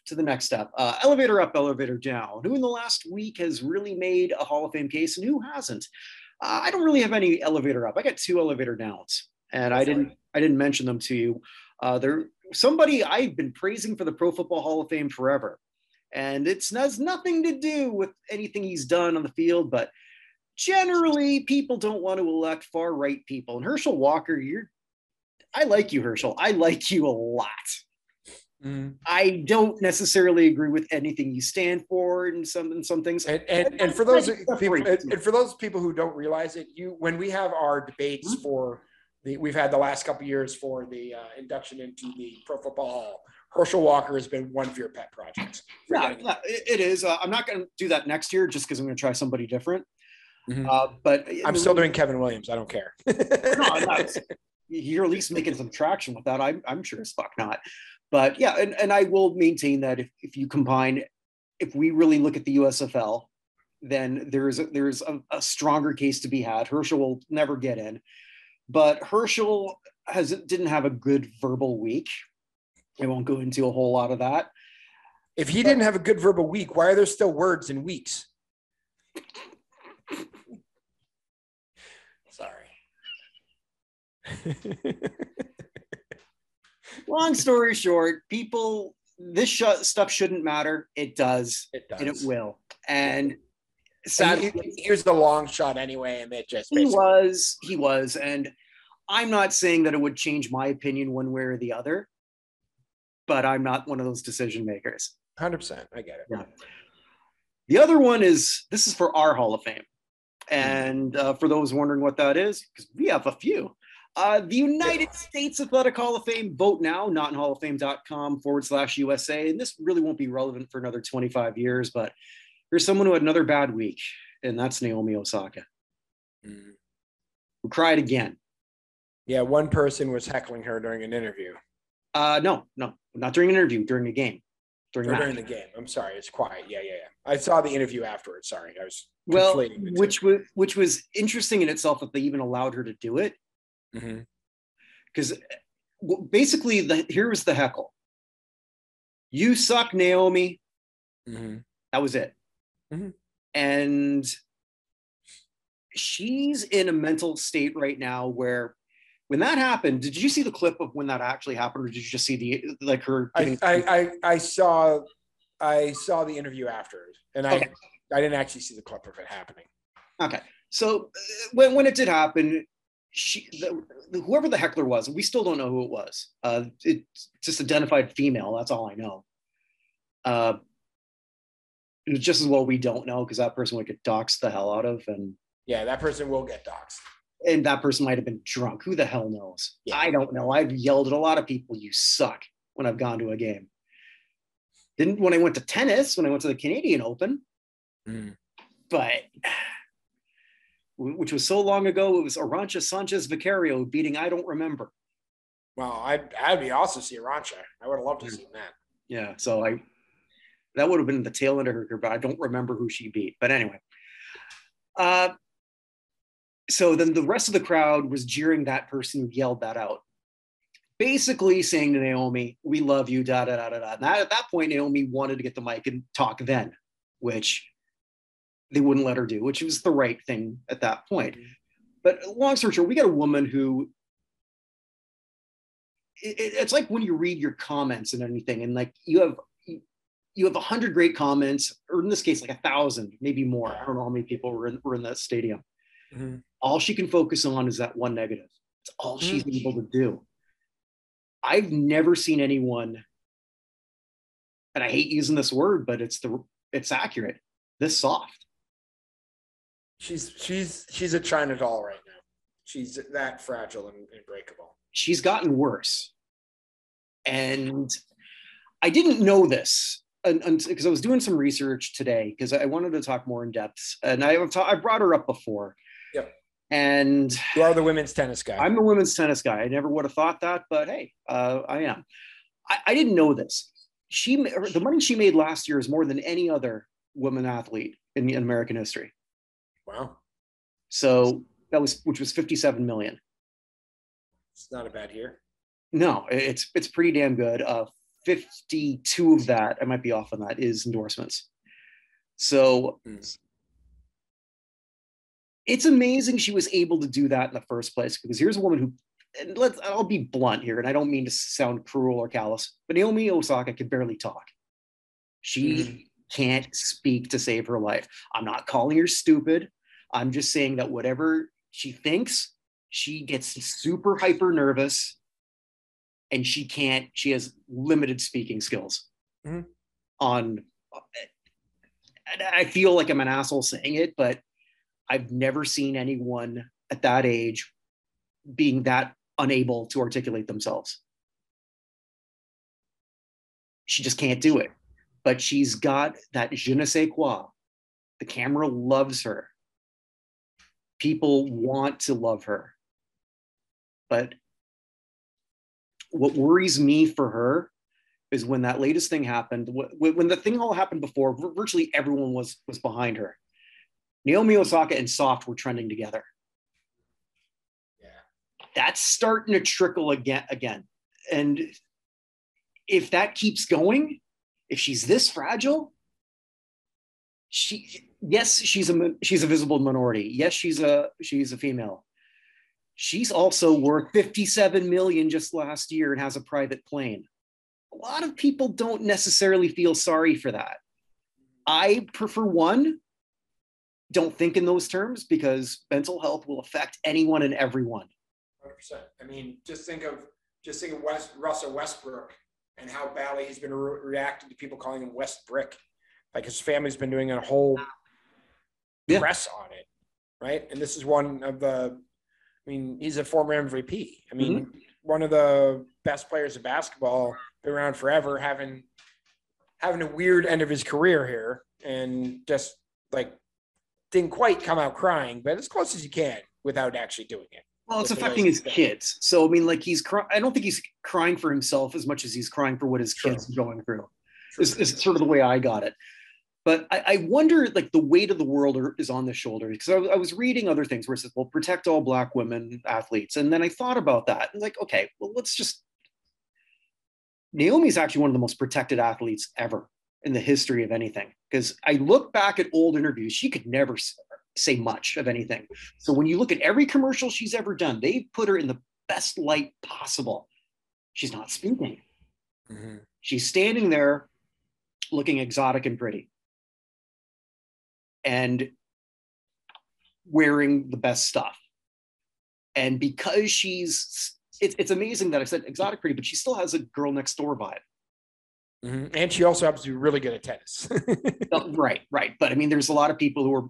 S1: to the next step. Uh, elevator up, elevator down. Who in the last week has really made a Hall of Fame case and who hasn't? Uh, I don't really have any elevator up. I got two elevator downs, and I didn't I didn't mention them to you. Uh, there somebody I've been praising for the Pro Football Hall of Fame forever, and it has nothing to do with anything he's done on the field, but generally people don't want to elect far right people. And Herschel Walker, you're I like you, Herschel. I like you a lot. Mm. I don't necessarily agree with anything you stand for and some and some things.
S2: And and, and for those people and for those people who don't realize it, you when we have our debates mm-hmm. for the we've had the last couple years for the uh, induction into the Pro Football Hall. Herschel Walker has been one of your pet projects.
S1: Yeah, yeah it is. Uh, I'm not going to do that next year just because I'm going to try somebody different. Mm-hmm. Uh, but
S2: I'm still doing Kevin Williams. I don't care. no,
S1: you're at least making some traction with that. I'm, I'm sure as fuck not. But yeah, and, and I will maintain that if, if you combine, if we really look at the USFL, then there's a, there's a, a stronger case to be had. Herschel will never get in, but Herschel has didn't have a good verbal week. I won't go into a whole lot of that.
S2: If he but, didn't have a good verbal week, why are there still words in weeks? Sorry.
S1: Long story short, people, this sh- stuff shouldn't matter. It does. It does. And it will. And
S2: sadly, here's the long shot anyway. And it just
S1: he was, he was. And I'm not saying that it would change my opinion one way or the other, but I'm not one of those decision makers.
S2: 100%. I get it.
S1: Yeah. The other one is this is for our Hall of Fame. And uh, for those wondering what that is, because we have a few. Uh, the United States Athletic Hall of Fame, vote now, not in hall of halloffame.com forward slash USA. And this really won't be relevant for another 25 years, but here's someone who had another bad week, and that's Naomi Osaka, mm. who cried again.
S2: Yeah, one person was heckling her during an interview.
S1: Uh, no, no, not during an interview, during a game.
S2: During, during the game. I'm sorry, it's quiet. Yeah, yeah, yeah. I saw the interview afterwards. Sorry, I was
S1: well, which was which was interesting in itself that they even allowed her to do it because mm-hmm. basically the here was the heckle you suck naomi mm-hmm. that was it mm-hmm. and she's in a mental state right now where when that happened did you see the clip of when that actually happened or did you just see the like her
S2: I, I, I, I saw i saw the interview after and i okay. i didn't actually see the clip of it happening.
S1: Okay. So uh, when, when it did happen she the, whoever the heckler was we still don't know who it was. Uh it's just identified female that's all i know. Uh just as well we don't know because that person would get doxxed the hell out of and
S2: yeah that person will get doxxed
S1: and that person might have been drunk who the hell knows yeah. i don't know i've yelled at a lot of people you suck when i've gone to a game didn't when i went to tennis when i went to the canadian open mm. but which was so long ago. It was Arantxa Sanchez Vicario beating I don't remember.
S2: Well, I'd, I'd be awesome to see Arantxa. I would have loved to see that.
S1: Yeah, so I that would have been the tail end of her career, but I don't remember who she beat. But anyway, uh, so then the rest of the crowd was jeering that person who yelled that out, basically saying to Naomi, "We love you." Da da da da da. And at that point, Naomi wanted to get the mic and talk then, which they wouldn't let her do, which was the right thing at that point. Mm-hmm. But long story short, we got a woman who it, it's like when you read your comments and anything, and like you have you have a hundred great comments, or in this case, like a thousand, maybe more. I don't know how many people were in, were in that stadium. Mm-hmm. All she can focus on is that one negative. It's all she's mm-hmm. able to do. I've never seen anyone, and I hate using this word, but it's the it's accurate. This soft.
S2: She's she's she's a China doll right now. She's that fragile and, and breakable.
S1: She's gotten worse, and I didn't know this because I was doing some research today because I wanted to talk more in depth, and I have ta- I brought her up before.
S2: Yep.
S1: And
S2: you are the women's tennis guy.
S1: I'm the women's tennis guy. I never would have thought that, but hey, uh, I am. I, I didn't know this. She the money she made last year is more than any other woman athlete in, in American history.
S2: Wow.
S1: So that was which was 57 million.
S2: It's not a bad year.
S1: No, it's it's pretty damn good. Uh 52 of that, I might be off on that, is endorsements. So mm. it's amazing she was able to do that in the first place because here's a woman who and let's I'll be blunt here, and I don't mean to sound cruel or callous, but Naomi Osaka can barely talk. She mm-hmm. can't speak to save her life. I'm not calling her stupid. I'm just saying that whatever she thinks, she gets super hyper nervous and she can't, she has limited speaking skills mm-hmm. on. I feel like I'm an asshole saying it, but I've never seen anyone at that age being that unable to articulate themselves. She just can't do it. But she's got that je ne sais quoi. The camera loves her. People want to love her. But what worries me for her is when that latest thing happened, when the thing all happened before, virtually everyone was was behind her. Naomi Osaka and Soft were trending together Yeah. that's starting to trickle again again and if that keeps going if she's this fragile she yes she's a she's a visible minority yes she's a she's a female she's also worth 57 million just last year and has a private plane a lot of people don't necessarily feel sorry for that i prefer one don't think in those terms because mental health will affect anyone and everyone
S2: percent. I mean, just think of just think of West Russell Westbrook and how badly he's been re- reacting to people calling him West Brick. Like his family's been doing a whole yeah. press on it, right? And this is one of the. I mean, he's a former MVP. I mean, mm-hmm. one of the best players of basketball, been around forever, having having a weird end of his career here, and just like didn't quite come out crying, but as close as you can without actually doing it.
S1: Well, it's affecting his kids. So I mean, like he's cry- I don't think he's crying for himself as much as he's crying for what his kids are going through. Is, is sort of the way I got it. But I, I wonder, like the weight of the world are, is on the shoulders because I, I, was reading other things where it says, "Well, protect all Black women athletes," and then I thought about that and like, okay, well, let's just. Naomi's actually one of the most protected athletes ever in the history of anything because I look back at old interviews, she could never say much of anything. So when you look at every commercial she's ever done, they put her in the best light possible. She's not speaking. Mm-hmm. She's standing there looking exotic and pretty and wearing the best stuff. And because she's, it's, it's amazing that I said exotic pretty, but she still has a girl next door vibe.
S2: Mm-hmm. And she also happens to be really good at tennis.
S1: Right, right. But I mean, there's a lot of people who are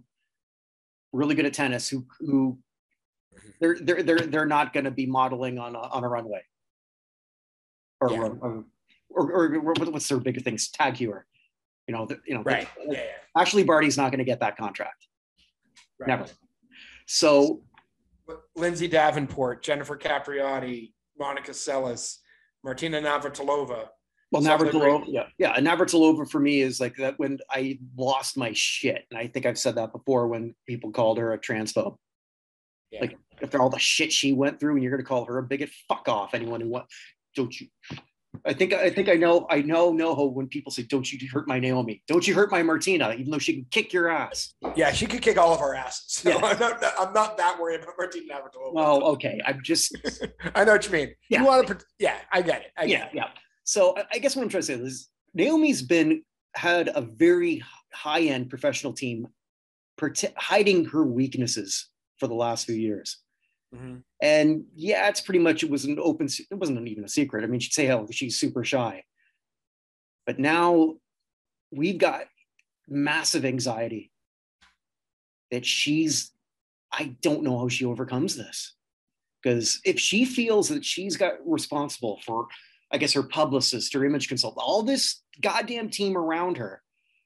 S1: really good at tennis who who mm-hmm. they're they're they're they're not going to be modeling on a, on a runway or, yeah. or, or, or, what's their bigger things tag heuer you know the, you know
S2: right yeah, yeah.
S1: Ashleigh Barty's not going to get that contract right. never so
S2: Lindsay Davenport Jennifer Capriati Monica Seles Martina Navratilova
S1: well, Navratilova, yeah, yeah. And Navratilova for me is like that when I lost my shit, and I think I've said that before when people called her a transphobe. Yeah. Like after all the shit she went through, and you're gonna call her a bigot, fuck off. Anyone who wants, don't you? I think I think I know I know NoHo when people say, "Don't you hurt my Naomi? Don't you hurt my Martina?" Even though she can kick your ass.
S2: Yeah, she could kick all of our asses. So yeah. I'm not I'm not that worried about Martina Navratilova.
S1: Well, okay, I'm just.
S2: I know what you mean. Yeah. You want to? Yeah, I get it. I
S1: yeah,
S2: get
S1: it. yeah. So I guess what I'm trying to say is Naomi's been had a very high end professional team hiding her weaknesses for the last few years. Mm-hmm. And yeah, it's pretty much it was an open. It wasn't even a secret. I mean, she'd say, "Hell, she's super shy." But now we've got massive anxiety that she's. I don't know how she overcomes this because if she feels that she's got responsible for I guess her publicist, her image consultant, all this goddamn team around her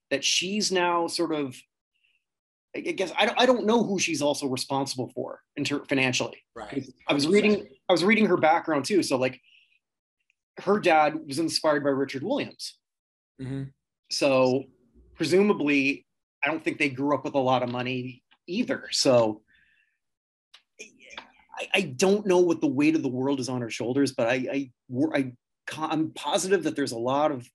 S1: that she's now sort of I guess I don't, I don't know who she's also responsible for inter- financially.
S2: Right.
S1: I was reading I was reading her background too. So like her dad was inspired by Richard Williams. Mm-hmm. So presumably, I don't think they grew up with a lot of money either. So I, I don't know what the weight of the world is on her shoulders, but I I, I I'm positive that there's a lot of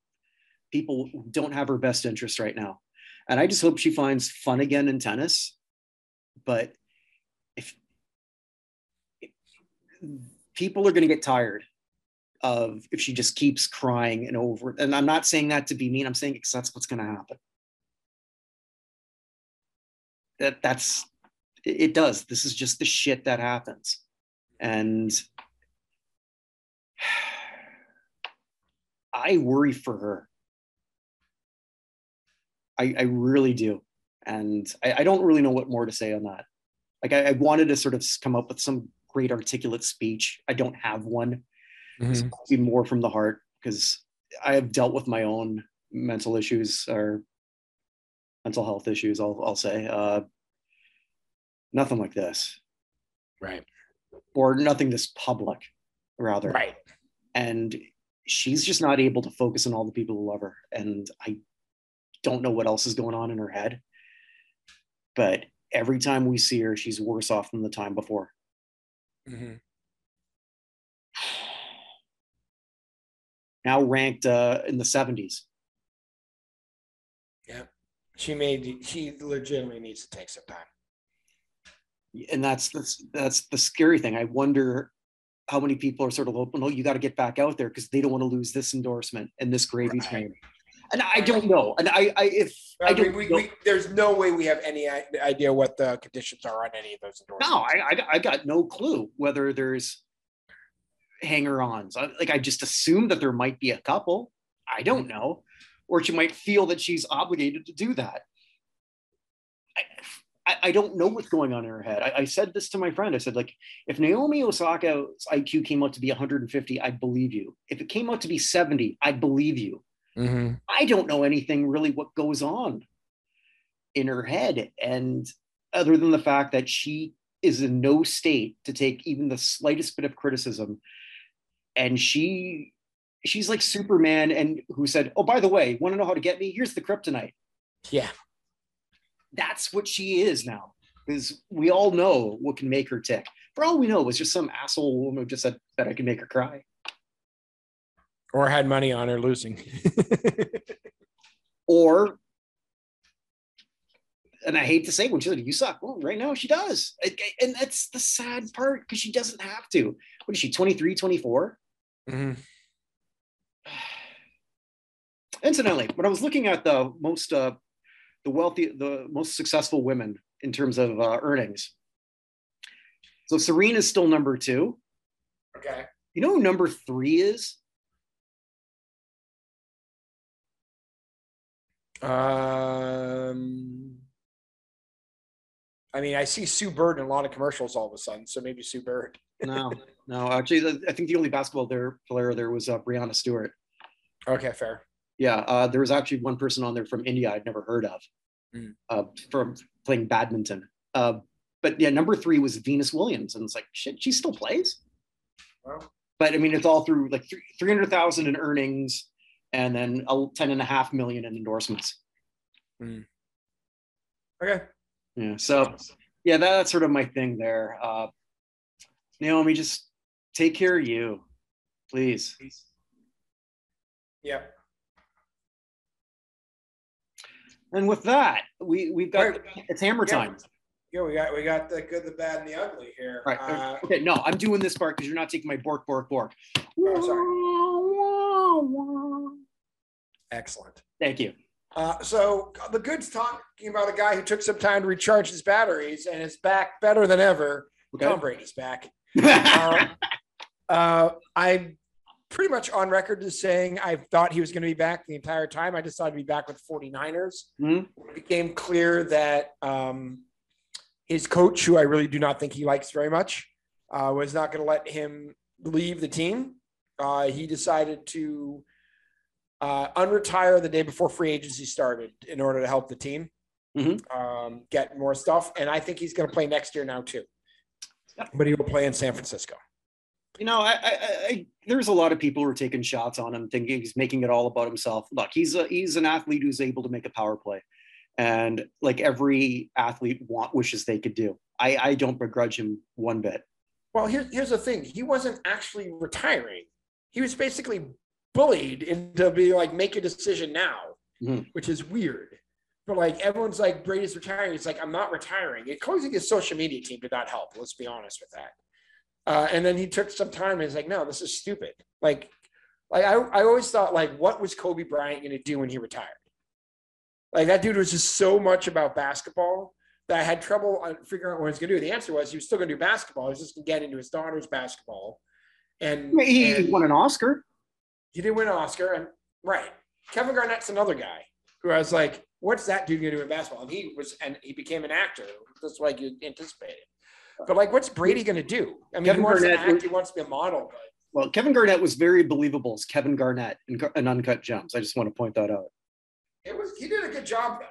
S1: people who don't have her best interest right now. And I just hope she finds fun again in tennis. But if, if people are going to get tired of if she just keeps crying and over and i'm not saying that to be mean i'm saying because that's what's going to happen. That that's it does. This is just the shit that happens. And i worry for her i i really do and I, I don't really know what more to say on that like I, I wanted to sort of come up with some great articulate speech i don't have one mm-hmm. be more from the heart because I have dealt with my own mental issues or mental health issues. I'll I'll say uh, nothing like this,
S2: right?
S1: Or nothing this public, rather,
S2: right?
S1: And she's just not able to focus on all the people who love her, and I don't know what else is going on in her head. But every time we see her, she's worse off than the time before. Mm-hmm. now ranked uh, in the 70s.
S2: Yeah, she made she legitimately needs to take some time.
S1: And that's that's that's the scary thing. I wonder how many people are sort of open. Oh, you got to get back out there because they don't want to lose this endorsement and this gravy right. And I don't know. And I, I if I, I don't,
S2: we, we, there's no way we have any idea what the conditions are on any of those endorsements.
S1: No, I, I, I got no clue whether there's hanger-ons. Like I just assume that there might be a couple. I don't mm-hmm. know, or she might feel that she's obligated to do that. I, I, don't know what's going on in her head. I, I, said this to my friend. I said, like, if Naomi Osaka's IQ came out to be 150, I'd believe you. If it came out to be 70, I'd believe you. Mm-hmm. I don't know anything really what goes on in her head. And other than the fact that she is in no state to take even the slightest bit of criticism and she she's like Superman and who said, "Oh, by the way, want to know how to get me? Here's the kryptonite."
S2: Yeah.
S1: That's what she is now. Because we all know what can make her tick. For all we know, it was just some asshole woman who just said that I can make her cry.
S2: Or had money on her losing.
S1: or and I hate to say when she said, You suck. Well, right now she does. And that's the sad part because she doesn't have to. What is she, 23, 24? Mm-hmm. Incidentally, when I was looking at the most uh, the wealthy, the most successful women in terms of uh, earnings, so Serena is still number two.
S2: Okay.
S1: You know who number three is?
S2: Um, I mean, I see Sue Bird in a lot of commercials all of a sudden, so maybe Sue Bird.
S1: no, no. Actually, I think the only basketball there player there was uh, Breanna Stewart.
S2: Okay, fair.
S1: Yeah, uh, there was actually one person on there from India I'd never heard of, mm. uh, from playing badminton. Uh, but yeah, number three was Venus Williams, and it's like shit, she still plays. Wow. But I mean, it's all through like three hundred thousand in earnings, and then a ten and a half million in endorsements.
S2: Mm. Okay.
S1: Yeah. So yeah, that's sort of my thing there. Uh, Naomi, just take care of you, please. please.
S2: Yeah.
S1: And with that, we we've got right. it's hammer time.
S2: Yeah, we got we got the good, the bad, and the ugly here.
S1: Right. Uh, okay. No, I'm doing this part because you're not taking my bork, bork, bork.
S2: Oh, sorry. Excellent.
S1: Thank you.
S2: Uh, so the good's talking about a guy who took some time to recharge his batteries and is back better than ever. Okay. Tom Brady's back. uh, uh, I'm pretty much on record as saying I thought he was going to be back the entire time. I just thought he'd be back with 49ers. Mm-hmm. It became clear that um, his coach, who I really do not think he likes very much, uh, was not going to let him leave the team. Uh, he decided to uh, unretire the day before free agency started in order to help the team mm-hmm. um, get more stuff. And I think he's going to play next year now too. But he will play in San Francisco.
S1: You know, I, I, I, there's a lot of people who are taking shots on him, thinking he's making it all about himself. Look, he's a he's an athlete who's able to make a power play, and like every athlete want wishes they could do. I, I don't begrudge him one bit.
S2: Well, here's here's the thing: he wasn't actually retiring. He was basically bullied into be like make a decision now, mm-hmm. which is weird. but like everyone's like Brady's retiring. It's like, I'm not retiring. It closing his social media team did not help. Let's be honest with that. Uh, and then he took some time and he's like, no, this is stupid. Like, like I, I always thought like, what was Kobe Bryant going to do when he retired? Like that dude was just so much about basketball that I had trouble figuring out what he was going to do. The answer was he was still going to do basketball. He was just going to get into his daughter's basketball. And
S1: he
S2: and
S1: won an Oscar.
S2: He did win an Oscar, and right. Kevin Garnett's another guy who I was like, what's that dude to do in basketball? And he was, and he became an actor, just like you anticipated. But like, what's Brady going to do? I mean, Kevin he wants Garnett, to act, he wants to be a model. But...
S1: Well, Kevin Garnett was very believable as Kevin Garnett in, in Uncut Gems. I just want to point that out.
S2: It was he did a good job though.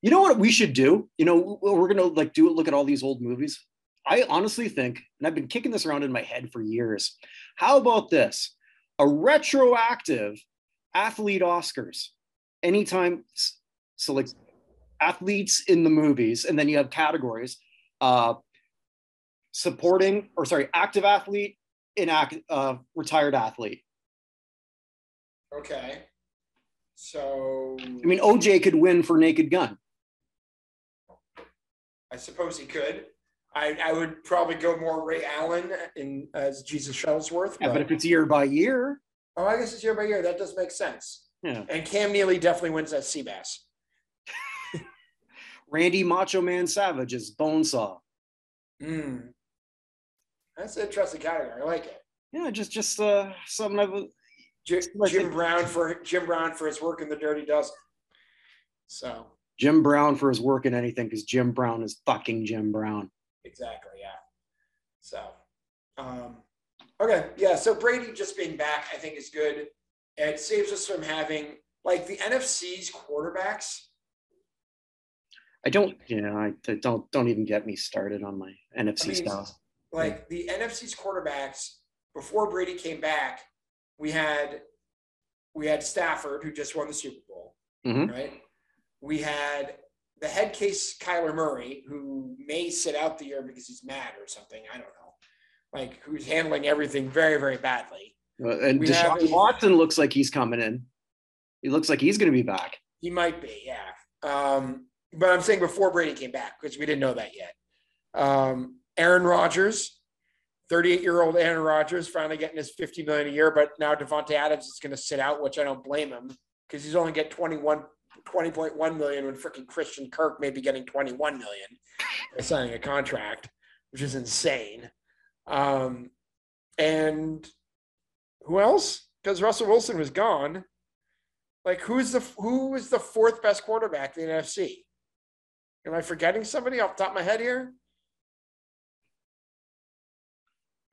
S1: You know what we should do? You know, we're gonna like do. Look at all these old movies. I honestly think, and I've been kicking this around in my head for years. How about this? A retroactive athlete Oscars. Anytime, so like athletes in the movies, and then you have categories. Uh, supporting, or sorry, active athlete, inact, uh, retired athlete.
S2: Okay. So.
S1: I mean, OJ could win for Naked Gun.
S2: I suppose he could. I, I would probably go more Ray Allen in as Jesus Shuttlesworth.
S1: Yeah, but, but if it's year by year.
S2: Oh, I guess it's year by year. That does make sense.
S1: Yeah.
S2: And Cam Neely definitely wins that Seabass.
S1: Randy Macho Man Savage is Bonesaw.
S2: Hmm. That's an interesting category. I like it.
S1: Yeah, just just uh something I've
S2: Jim, Jim Brown for Jim Brown for his work in the Dirty Dozen. So
S1: Jim Brown for his work in anything because Jim Brown is fucking Jim Brown.
S2: Exactly. Yeah. So, um, okay. Yeah. So Brady just being back, I think is good. It saves us from having like the NFC's quarterbacks.
S1: I don't, you know, I don't, don't even get me started on my NFC I mean, stuff.
S2: Like the NFC's quarterbacks before Brady came back, we had, we had Stafford who just won the Super Bowl,
S1: mm-hmm.
S2: right? We had the head case Kyler Murray, who may sit out the year because he's mad or something. I don't know. Like who's handling everything very, very badly.
S1: Uh, and we Deshaun Watson looks like he's coming in. He looks like he's going to be back.
S2: He might be, yeah. Um, but I'm saying before Brady came back because we didn't know that yet. Um, Aaron Rodgers, 38 year old Aaron Rodgers, finally getting his 50 million a year, but now Davante Adams is going to sit out, which I don't blame him because he's only get 21 20.1 million when freaking Christian Kirk may be getting 21 million signing a contract, which is insane. Um, and who else? Because Russell Wilson was gone. Like who's the who is the fourth best quarterback in the NFC? Am I forgetting somebody off the top of my head here?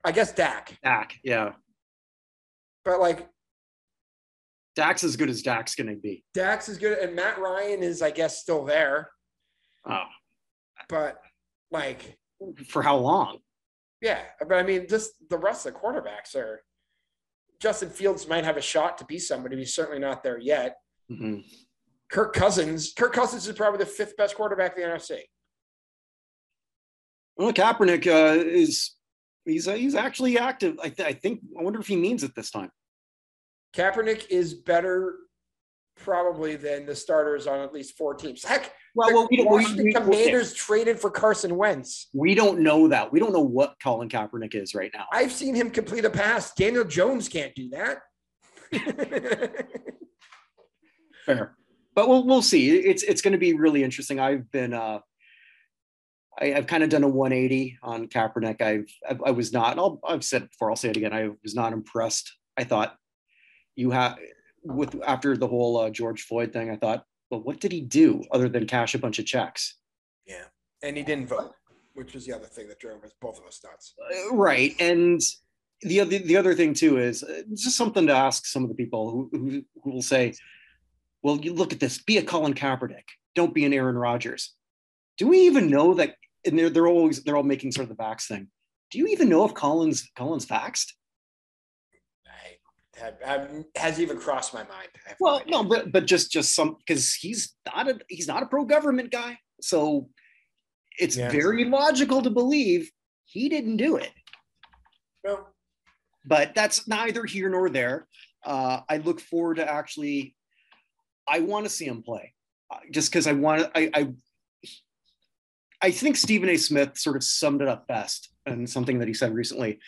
S2: I guess Dak.
S1: Dak, yeah.
S2: But like
S1: Dak's as good as Dak's going to be.
S2: Dak's is good, and Matt Ryan is, I guess, still there.
S1: Oh,
S2: but like
S1: for how long?
S2: Yeah, but I mean, just the rest of the quarterbacks are. Justin Fields might have a shot to be somebody. He's certainly not there yet.
S1: Mm-hmm.
S2: Kirk Cousins. Kirk Cousins is probably the fifth best quarterback in the NFC.
S1: Well, Kaepernick uh, is he's uh, he's actually active. I, th- I think. I wonder if he means it this time.
S2: Kaepernick is better probably than the starters on at least four teams. Heck,
S1: well, well we
S2: don't, Washington we, we, Commanders traded for Carson Wentz.
S1: We don't know that. We don't know what Colin Kaepernick is right now.
S2: I've seen him complete a pass. Daniel Jones can't do that.
S1: Fair, but we'll we'll see. It's it's going to be really interesting. I've been uh, I, have kind of done a 180 on Kaepernick. I've I, I was not. I'll, I've said it before. I'll say it again. I was not impressed. I thought you have with after the whole uh, George Floyd thing, I thought, well, what did he do other than cash a bunch of checks?
S2: Yeah, and he didn't vote, which was the other thing that drove us both of us nuts.
S1: Uh, right, and the other the other thing too is uh, just something to ask some of the people who, who, who will say, well, you look at this, be a Colin Kaepernick, don't be an Aaron Rodgers. Do we even know that? And they're they're always they're all making sort of the vax thing. Do you even know if Colin's Colin's vaxed?
S2: Have, have, has even crossed my mind.
S1: Well, no, but but just just some because he's not a he's not a pro government guy, so it's yeah. very logical to believe he didn't do it.
S2: No,
S1: but that's neither here nor there. Uh, I look forward to actually. I want to see him play. uh, just because I want to, I, I, I think Stephen A. Smith sort of summed it up best and something that he said recently.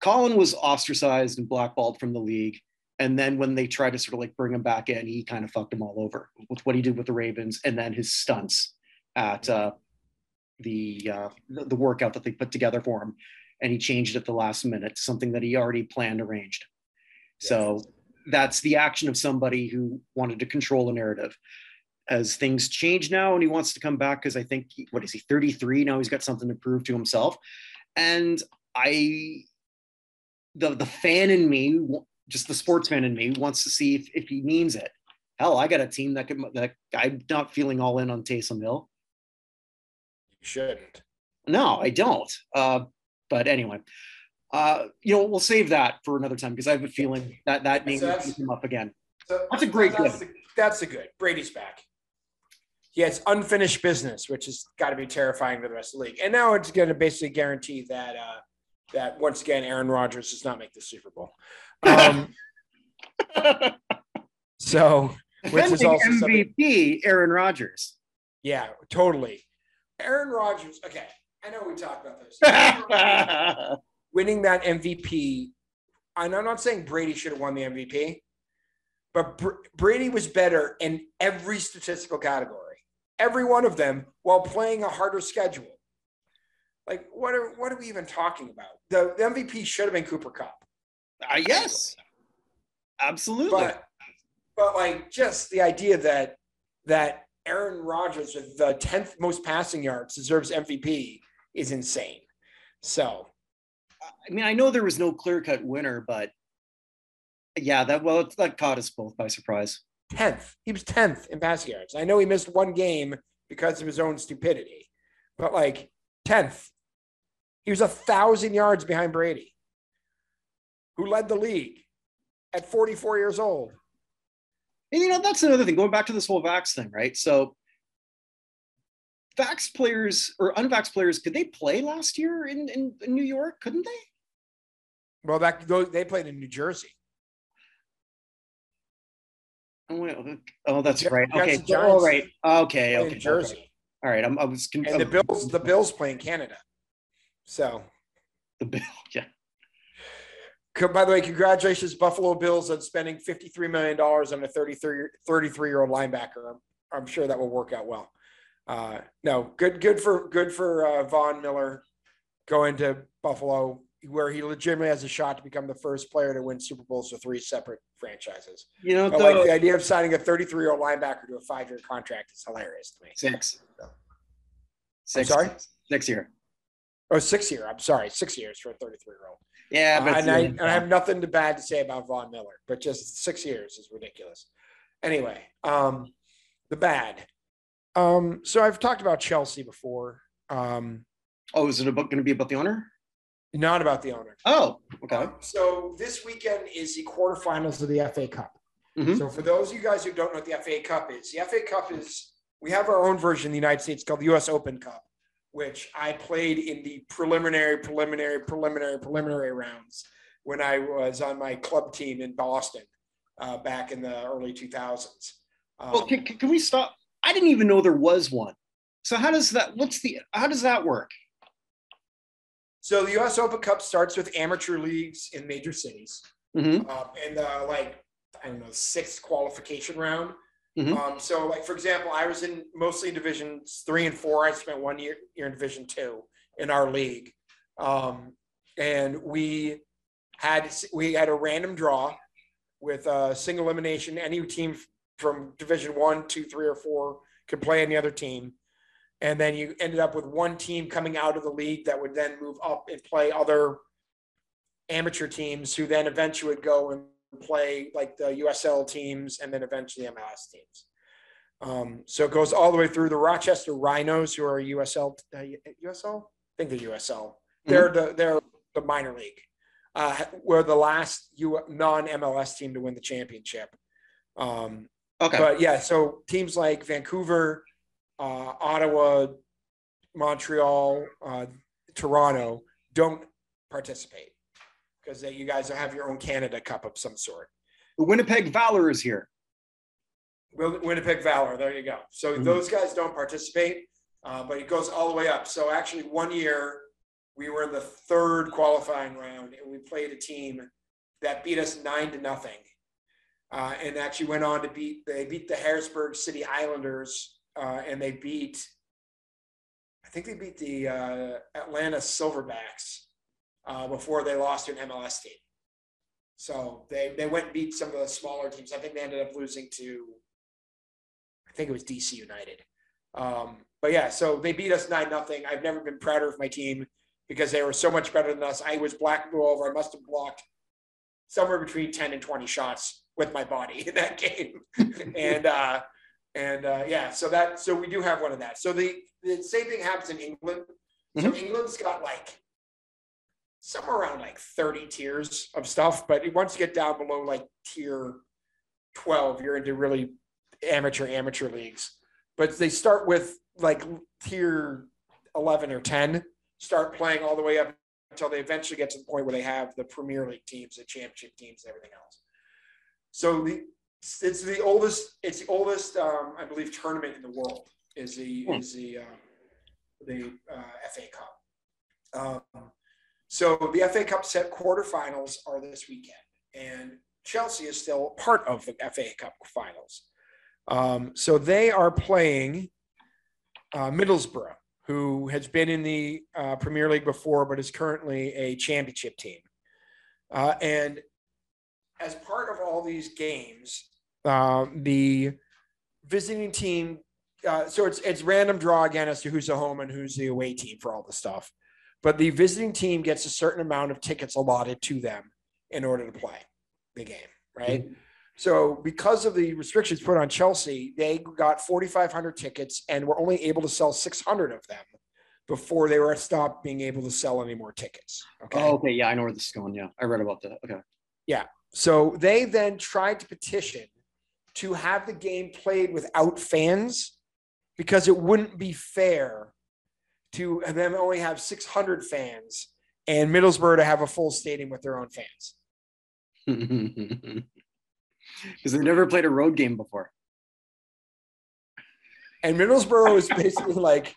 S1: Colin was ostracized and blackballed from the league. And then when they tried to sort of like bring him back in, he kind of fucked them all over with what he did with the Ravens and then his stunts at uh, the, uh, the workout that they put together for him. And he changed it at the last minute to something that he already planned arranged. Yes. So that's the action of somebody who wanted to control a narrative. As things change now, and he wants to come back because I think what is he 33 now? He's got something to prove to himself, and I, the the fan in me, just the sports fan in me, wants to see if, if he means it. Hell, I got a team that could that I'm not feeling all in on Taysom Hill.
S2: You shouldn't.
S1: No, I don't. Uh, but anyway, uh, you know, we'll save that for another time because I have a feeling that that name will come up again. So that's a great
S2: that's
S1: good.
S2: The, that's a good. Brady's back. He has unfinished business, which has got to be terrifying for the rest of the league. And now it's going to basically guarantee that uh, that once again Aaron Rodgers does not make the Super Bowl. Um, so,
S1: which is also MVP Aaron Rodgers.
S2: Yeah, totally. Aaron Rodgers. Okay, I know we talked about this. winning that MVP, and I'm not saying Brady should have won the MVP, but Br- Brady was better in every statistical category, every one of them, while playing a harder schedule. Like, what are what are we even talking about? The, the MVP should have been Cooper Kupp.
S1: Uh, yes, absolutely.
S2: But, but like, just the idea that that Aaron Rodgers with the tenth most passing yards deserves MVP is insane. So
S1: I mean, I know there was no clear cut winner, but yeah, that well, that caught us both by surprise.
S2: Tenth, he was tenth in passing yards. I know he missed one game because of his own stupidity, but like tenth, he was a thousand yards behind Brady, who led the league at 44 years old.
S1: And you know, that's another thing. Going back to this whole Vax thing, right? So vax players or unvax players, could they play last year in, in, in New York? Couldn't they?
S2: Well, that they played in New Jersey.
S1: Oh, wait, oh, oh that's right. Okay, all oh, right. Okay, okay.
S2: Jersey.
S1: Okay. All right. I'm, I was.
S2: Con- and the Bills, the Bills play in Canada. So.
S1: The Bill, yeah.
S2: By the way, congratulations, Buffalo Bills, on spending $53 million on a 33, 33 year old linebacker. I'm, I'm sure that will work out well uh, no, good, good for good for uh, Von Miller going to Buffalo, where he legitimately has a shot to become the first player to win Super Bowls for three separate franchises.
S1: You know,
S2: the, like the idea of signing a 33 year old linebacker to a five year contract is hilarious to me.
S1: Six.
S2: So.
S1: Six.
S2: I'm sorry,
S1: six year.
S2: Oh, six year. I'm sorry, six years for a 33 year old.
S1: Yeah,
S2: uh, and, I, and I have nothing to bad to say about Von Miller, but just six years is ridiculous. Anyway, um, the bad. Um, so I've talked about Chelsea before. Um,
S1: oh, is it about going to be about the owner?
S2: Not about the owner.
S1: Oh, okay. Um,
S2: so this weekend is the quarterfinals of the FA Cup. Mm-hmm. So for those of you guys who don't know what the FA Cup is, the FA Cup is we have our own version in the United States called the U.S. Open Cup, which I played in the preliminary, preliminary, preliminary, preliminary rounds when I was on my club team in Boston uh, back in the early 2000s.
S1: Um, well, can, can we stop? I didn't even know there was one. So how does that? What's the? How does that work?
S2: So the U.S. Open Cup starts with amateur leagues in major cities, mm-hmm. um, and the like I don't know sixth qualification round. Mm-hmm. Um, so like for example, I was in mostly in divisions three and four. I spent one year year in division two in our league, um, and we had we had a random draw with a single elimination. Any team from division one, two, three, or four could play any other team. And then you ended up with one team coming out of the league that would then move up and play other amateur teams who then eventually would go and play like the USL teams and then eventually MLS teams. Um, so it goes all the way through the Rochester Rhinos, who are USL, uh, USL, I think they're USL. Mm-hmm. They're the they're the minor league. Uh, we're the last U- non MLS team to win the championship. Um, Okay. But yeah, so teams like Vancouver, uh, Ottawa, Montreal, uh, Toronto don't participate because you guys have your own Canada Cup of some sort.
S1: The Winnipeg Valor is here.
S2: Winnipeg Valor. There you go. So mm-hmm. those guys don't participate, uh, but it goes all the way up. So actually, one year we were in the third qualifying round, and we played a team that beat us nine to nothing, uh, and actually went on to beat. They beat the Harrisburg City Islanders, uh, and they beat. I think they beat the uh, Atlanta Silverbacks uh, before they lost to an MLS team. So they they went and beat some of the smaller teams. I think they ended up losing to, I think it was DC United. Um, but yeah, so they beat us nine nothing. I've never been prouder of my team because they were so much better than us. I was black and blue over. I must have blocked somewhere between ten and twenty shots with my body in that game, and uh, and uh, yeah, so that so we do have one of that. So the the same thing happens in England. So mm-hmm. England's got like somewhere around like 30 tiers of stuff. But once you get down below like tier 12, you're into really amateur, amateur leagues. But they start with like tier 11 or 10, start playing all the way up until they eventually get to the point where they have the Premier League teams, the championship teams, and everything else. So the it's the oldest, it's the oldest, um, I believe, tournament in the world is the hmm. is the um, the uh, FA Cup. Um, so the FA Cup set quarterfinals are this weekend, and Chelsea is still part of the FA Cup finals. Um, so they are playing uh, Middlesbrough, who has been in the uh, Premier League before, but is currently a championship team. Uh, and as part of all these games, uh, the visiting team. Uh, so it's it's random draw again as to who's the home and who's the away team for all the stuff but the visiting team gets a certain amount of tickets allotted to them in order to play the game, right? Mm-hmm. So, because of the restrictions put on Chelsea, they got 4,500 tickets and were only able to sell 600 of them before they were stopped being able to sell any more tickets.
S1: Okay. Oh, okay. Yeah, I know where this is going. Yeah, I read about that. Okay.
S2: Yeah. So they then tried to petition to have the game played without fans because it wouldn't be fair to them only have 600 fans and Middlesbrough to have a full stadium with their own fans.
S1: Because they've never played a road game before.
S2: And Middlesbrough is basically like,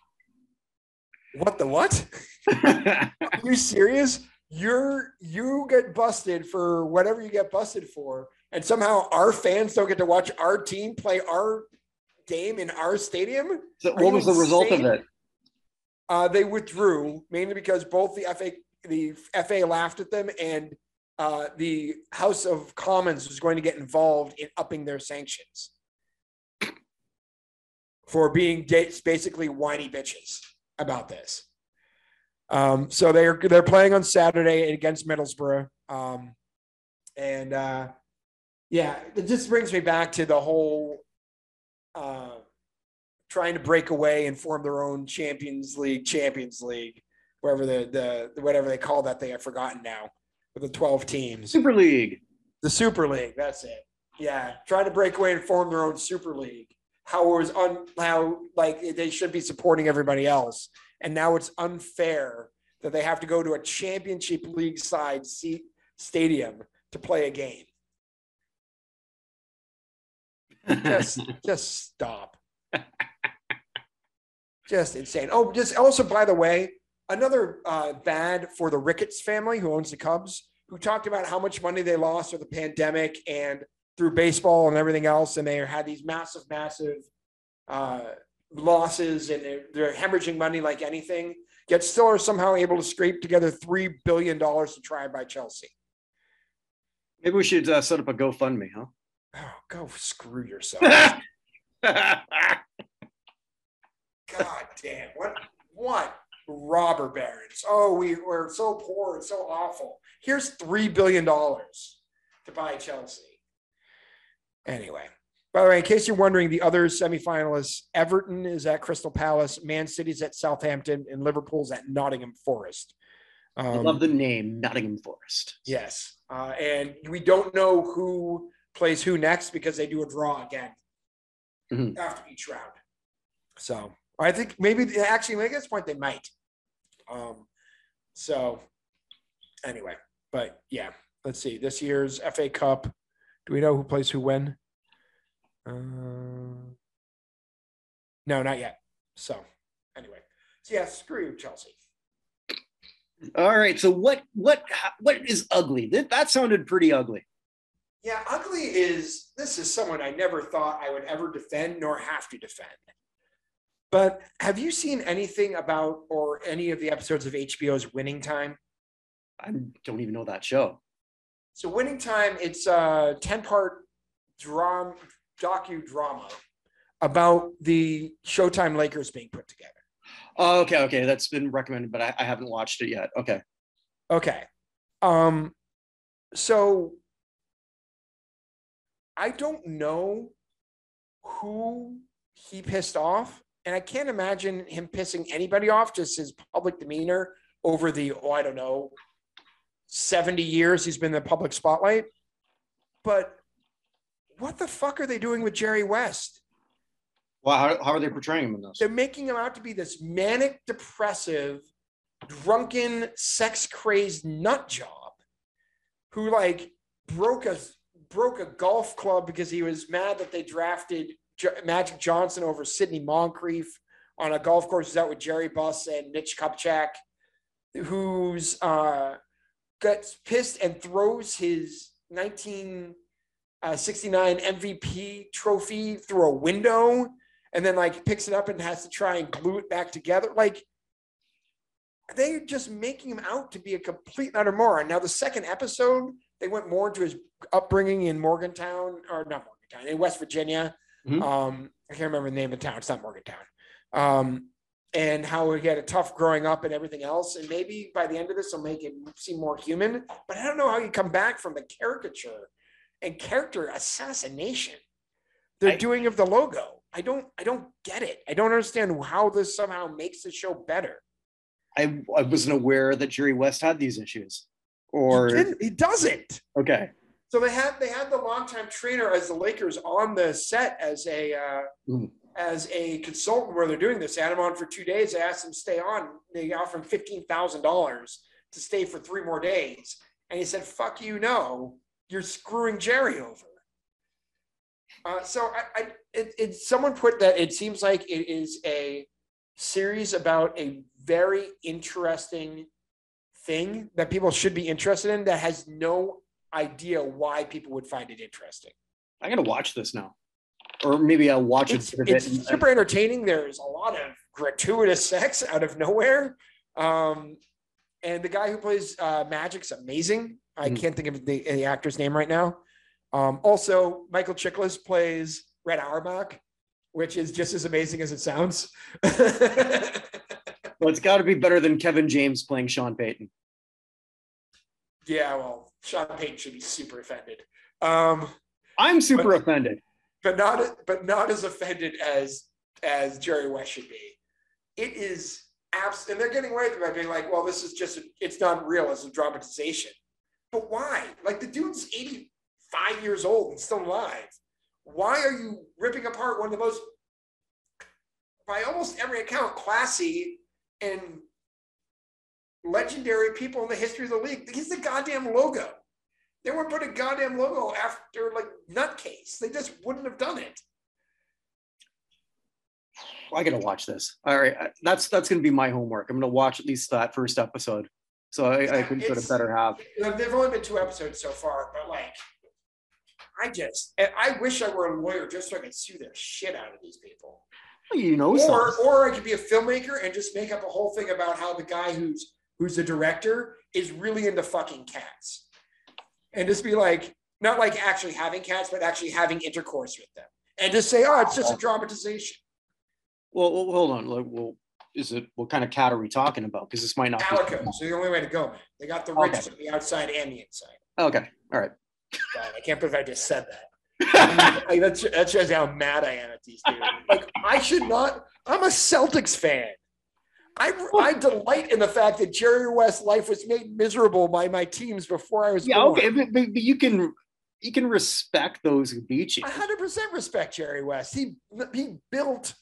S2: what the what? Are you serious? You're you get busted for whatever you get busted for, and somehow our fans don't get to watch our team play our game in our stadium.
S1: So what was the result of it?
S2: Uh, they withdrew mainly because both the FA the FA laughed at them and uh, the House of Commons was going to get involved in upping their sanctions for being basically whiny bitches about this. Um, so they're they're playing on Saturday against Middlesbrough, um, and uh, yeah, it just brings me back to the whole uh, trying to break away and form their own Champions League, Champions League, wherever the the whatever they call that thing, I've forgotten now, with the twelve teams.
S1: Super League.
S2: The Super League. That's it. Yeah, trying to break away and form their own Super League. How it was un how like they should be supporting everybody else, and now it's unfair that they have to go to a Championship League side seat stadium to play a game. just just stop. just insane. Oh, just also, by the way, another uh, bad for the Ricketts family who owns the Cubs, who talked about how much money they lost through the pandemic and through baseball and everything else. And they had these massive, massive uh, losses and they're, they're hemorrhaging money like anything, yet still are somehow able to scrape together $3 billion to try and buy Chelsea.
S1: Maybe we should uh, set up a GoFundMe, huh?
S2: Oh, go screw yourself. God damn. What what robber barons? Oh, we were so poor and so awful. Here's three billion dollars to buy Chelsea. Anyway, by the way, in case you're wondering, the other semifinalists: Everton is at Crystal Palace, Man City's at Southampton, and Liverpool's at Nottingham Forest.
S1: Um, I love the name Nottingham Forest.
S2: Yes, uh, and we don't know who plays who next because they do a draw again mm-hmm. after each round. So I think maybe actually maybe at this point they might. Um, so anyway, but yeah, let's see. This year's FA Cup. Do we know who plays who when? Uh, no, not yet. So anyway, so yeah, screw you, Chelsea.
S1: All right. So what what what is ugly? That, that sounded pretty ugly.
S2: Yeah, ugly is this is someone I never thought I would ever defend nor have to defend. But have you seen anything about or any of the episodes of HBO's Winning Time?
S1: I don't even know that show.
S2: So Winning Time, it's a 10-part drama docudrama about the Showtime Lakers being put together.
S1: Oh, okay, okay. That's been recommended, but I, I haven't watched it yet. Okay.
S2: Okay. Um so I don't know who he pissed off, and I can't imagine him pissing anybody off, just his public demeanor over the, oh, I don't know, 70 years he's been in the public spotlight. But what the fuck are they doing with Jerry West?
S1: Well, how, how are they portraying him in this?
S2: They're making him out to be this manic, depressive, drunken, sex crazed nut job who like broke a broke a golf club because he was mad that they drafted J- Magic Johnson over Sidney Moncrief on a golf course is out with Jerry Buss and Mitch Kupchak, who's uh, gets pissed and throws his 1969 MVP trophy through a window and then like picks it up and has to try and glue it back together. Like they're just making him out to be a complete utter moron. Now the second episode, they went more into his upbringing in Morgantown or not Morgantown in West Virginia. Mm-hmm. Um, I can't remember the name of the town. It's not Morgantown. Um, and how he had a tough growing up and everything else. And maybe by the end of this, will make him seem more human. But I don't know how you come back from the caricature and character assassination they're I, doing of the logo. I don't. I don't get it. I don't understand how this somehow makes the show better.
S1: I, I wasn't aware that Jerry West had these issues. Or
S2: he, he doesn't.
S1: Okay.
S2: So they had they had the longtime trainer as the Lakers on the set as a uh, mm. as a consultant where they're doing this. They had him on for two days. They asked him to stay on. They offered him fifteen thousand dollars to stay for three more days, and he said, "Fuck you, no, you're screwing Jerry over." Uh, so I, I it, it, someone put that it seems like it is a series about a very interesting thing that people should be interested in that has no idea why people would find it interesting.
S1: I gotta watch this now, or maybe I'll watch
S2: it's,
S1: it.
S2: It's super entertaining. There's a lot of gratuitous sex out of nowhere, um, and the guy who plays uh, Magic's amazing. I mm-hmm. can't think of the, the, actor's name right now. Um, also, Michael Chiklis plays Red Auerbach, which is just as amazing as it sounds. well,
S1: it's got to be better than Kevin James playing Sean Payton.
S2: Yeah, well, Sean Payton should be super offended. Um,
S1: I'm super but, offended,
S2: but not but not as offended as as Jerry West should be. It is abs, and they're getting away with it by being like, "Well, this is just a, it's not real; it's a dramatization." But why? Like the dude's 85 years old and still alive. Why are you ripping apart one of the most, by almost every account, classy and legendary people in the history of the league. He's the goddamn logo. They wouldn't put a goddamn logo after like nutcase. They just wouldn't have done it.
S1: I gotta watch this. All right, uh, that's that's gonna be my homework. I'm gonna watch at least that first episode, so I, yeah, I can put a better half.
S2: There've only been two episodes so far, but like, I just I wish I were a lawyer just so I could sue the shit out of these people.
S1: Well, you know,
S2: or or I could be a filmmaker and just make up a whole thing about how the guy who's who's the director, is really into fucking cats. And just be like, not like actually having cats, but actually having intercourse with them. And just say, oh, it's just a dramatization.
S1: Well, well hold on. Well, is it what kind of cat are we talking about? Because this might not
S2: Calico. Be- so the only way to go, man. They got the okay. the outside and the inside.
S1: Okay. All right.
S2: God, I can't believe I just said that. like that's that shows how mad I am at these dudes. Like I should not. I'm a Celtics fan. I, I delight in the fact that Jerry West's life was made miserable by my teams before I was
S1: yeah born. okay but, but, you can you can respect those who beat you.
S2: I hundred percent respect Jerry West. He he built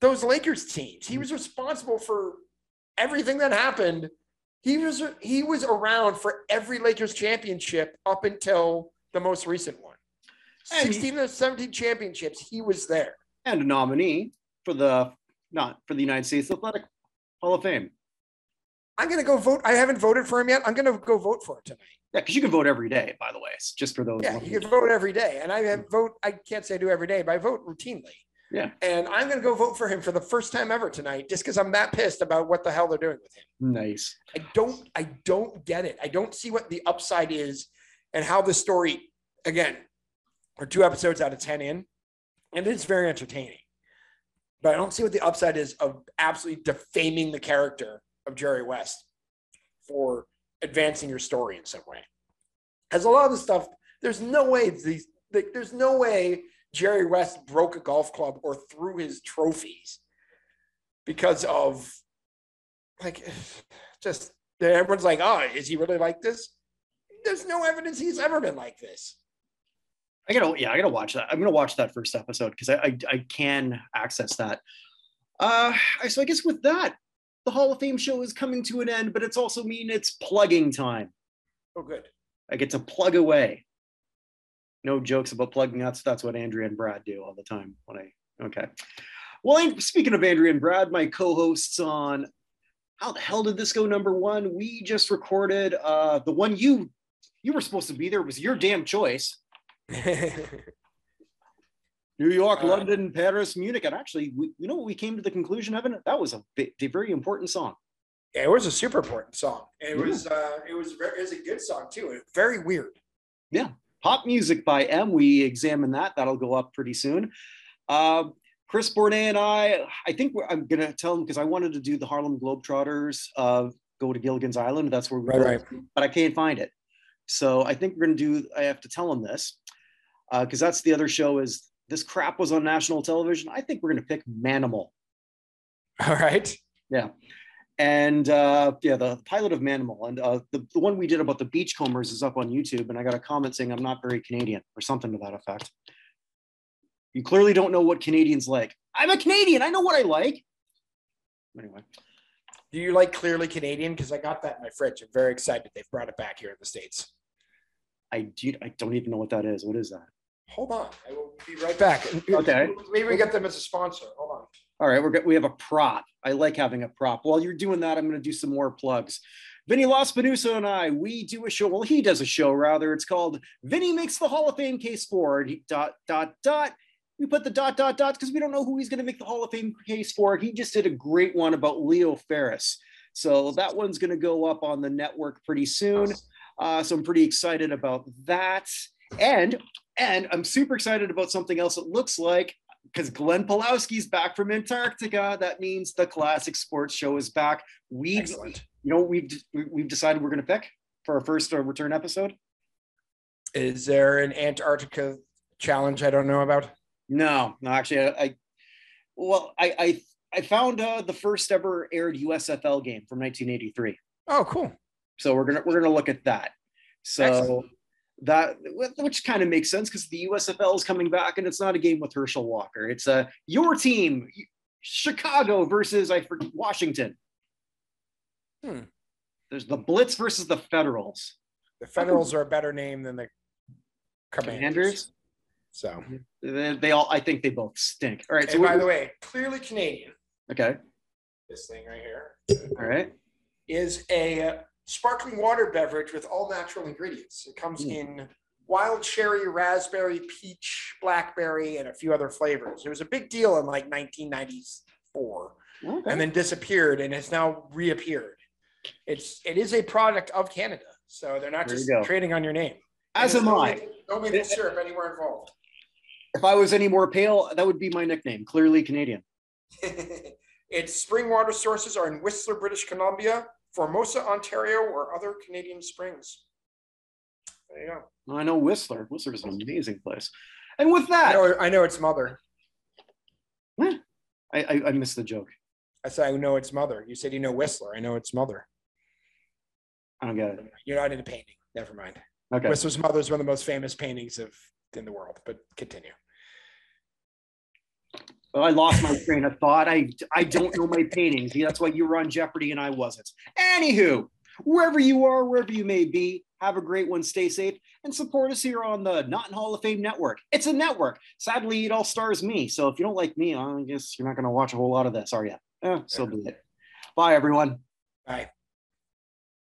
S2: those Lakers teams. He mm-hmm. was responsible for everything that happened. He was he was around for every Lakers championship up until the most recent one. 16 of 17 championships, he was there.
S1: And a nominee for the not for the United States Athletic Hall of Fame.
S2: I'm gonna go vote. I haven't voted for him yet. I'm gonna go vote for it tonight.
S1: Yeah, because you can vote every day, by the way. It's just for those.
S2: Yeah, you can vote every day. And I have vote, I can't say I do every day, but I vote routinely.
S1: Yeah.
S2: And I'm gonna go vote for him for the first time ever tonight, just because I'm that pissed about what the hell they're doing with him.
S1: Nice.
S2: I don't, I don't get it. I don't see what the upside is and how the story, again, we're two episodes out of 10 in, and it's very entertaining. But I don't see what the upside is of absolutely defaming the character of Jerry West for advancing your story in some way. As a lot of the stuff, there's no way these there's no way Jerry West broke a golf club or threw his trophies because of like just everyone's like, oh, is he really like this? There's no evidence he's ever been like this.
S1: I gotta yeah, I gotta watch that. I'm gonna watch that first episode because I, I, I can access that. Uh, so I guess with that, the Hall of Fame show is coming to an end, but it's also mean it's plugging time.
S2: Oh, good.
S1: I get to plug away. No jokes about plugging. That's that's what Andrea and Brad do all the time. When I okay. Well, speaking of Andrea and Brad, my co-hosts on how the hell did this go number one? We just recorded uh the one you you were supposed to be there. It was your damn choice. New York, uh, London, Paris, Munich, and actually, we, you know what we came to the conclusion of? That was a, a very important song.
S2: Yeah, it was a super important song. It yeah. was uh, it was very, it was a good song too. Very weird.
S1: Yeah, pop music by M. We examine that. That'll go up pretty soon. Uh, Chris Bournet and I, I think I'm gonna tell him because I wanted to do the Harlem Globetrotters. Uh, go to Gilligan's Island. That's where we
S2: right, right.
S1: but I can't find it. So I think we're gonna do. I have to tell him this because uh, that's the other show is this crap was on national television. I think we're going to pick Manimal.
S2: All right.
S1: Yeah. And uh, yeah, the pilot of Manimal and uh, the, the one we did about the beachcombers is up on YouTube. And I got a comment saying I'm not very Canadian or something to that effect. You clearly don't know what Canadians like. I'm a Canadian. I know what I like. Anyway.
S2: Do you like clearly Canadian? Because I got that in my fridge. I'm very excited they've brought it back here in the States.
S1: I do, I don't even know what that is. What is that?
S2: Hold on. I will be right back.
S1: Okay.
S2: Maybe we get them as a sponsor. Hold on.
S1: All right, we're we have a prop. I like having a prop. While you're doing that, I'm going to do some more plugs. Vinny Lospinuso and I, we do a show. Well, he does a show rather. It's called Vinny makes the Hall of Fame case for. He, dot dot dot. We put the dot dot dot because we don't know who he's going to make the Hall of Fame case for. He just did a great one about Leo Ferris. So that one's going to go up on the network pretty soon. Uh, so I'm pretty excited about that. And and I'm super excited about something else. It looks like because Glenn Pulowski's back from Antarctica. That means the classic sports show is back. We, Excellent. you know, we've we've decided we're going to pick for our first uh, return episode.
S2: Is there an Antarctica challenge I don't know about?
S1: No, no. Actually, I, I well, I I, I found uh, the first ever aired USFL game from 1983. Oh,
S2: cool.
S1: So we're gonna we're gonna look at that. So. Excellent that which kind of makes sense because the USFL is coming back and it's not a game with Herschel Walker. It's a your team, Chicago versus I forget Washington. Hmm. There's the Blitz versus the Federals.
S2: The Federals are a better name than the Commanders. Commanders? So
S1: they, they, all, I think they both stink. All right.
S2: And so by the way, clearly Canadian.
S1: Okay.
S2: This thing right here.
S1: All right.
S2: Is a sparkling water beverage with all natural ingredients. It comes mm. in wild cherry, raspberry, peach, blackberry, and a few other flavors. It was a big deal in like 1994 okay. and then disappeared and has now reappeared. It's it is a product of Canada. So they're not there just trading on your name.
S1: As am no I.
S2: no maple syrup anywhere involved.
S1: If I was any more pale, that would be my nickname. Clearly Canadian.
S2: its spring water sources are in Whistler, British Columbia, Formosa, Ontario, or other Canadian springs. There you
S1: go. I know Whistler. Whistler is an amazing place. And with that,
S2: I know, I know its mother.
S1: I, I, I missed the joke.
S2: I said I know its mother. You said you know Whistler. I know its mother.
S1: I don't get it.
S2: You're not into painting. Never mind.
S1: Okay.
S2: Whistler's mother is one of the most famous paintings of in the world. But continue.
S1: Well, I lost my train of thought. I I don't know my paintings. That's why you were on Jeopardy and I wasn't. Anywho, Wherever you are, wherever you may be, have a great one. Stay safe and support us here on the Not in Hall of Fame Network. It's a network. Sadly, it all stars me. So if you don't like me, I guess you're not going to watch a whole lot of this, are you? Eh, so be it. Bye, everyone.
S2: Bye.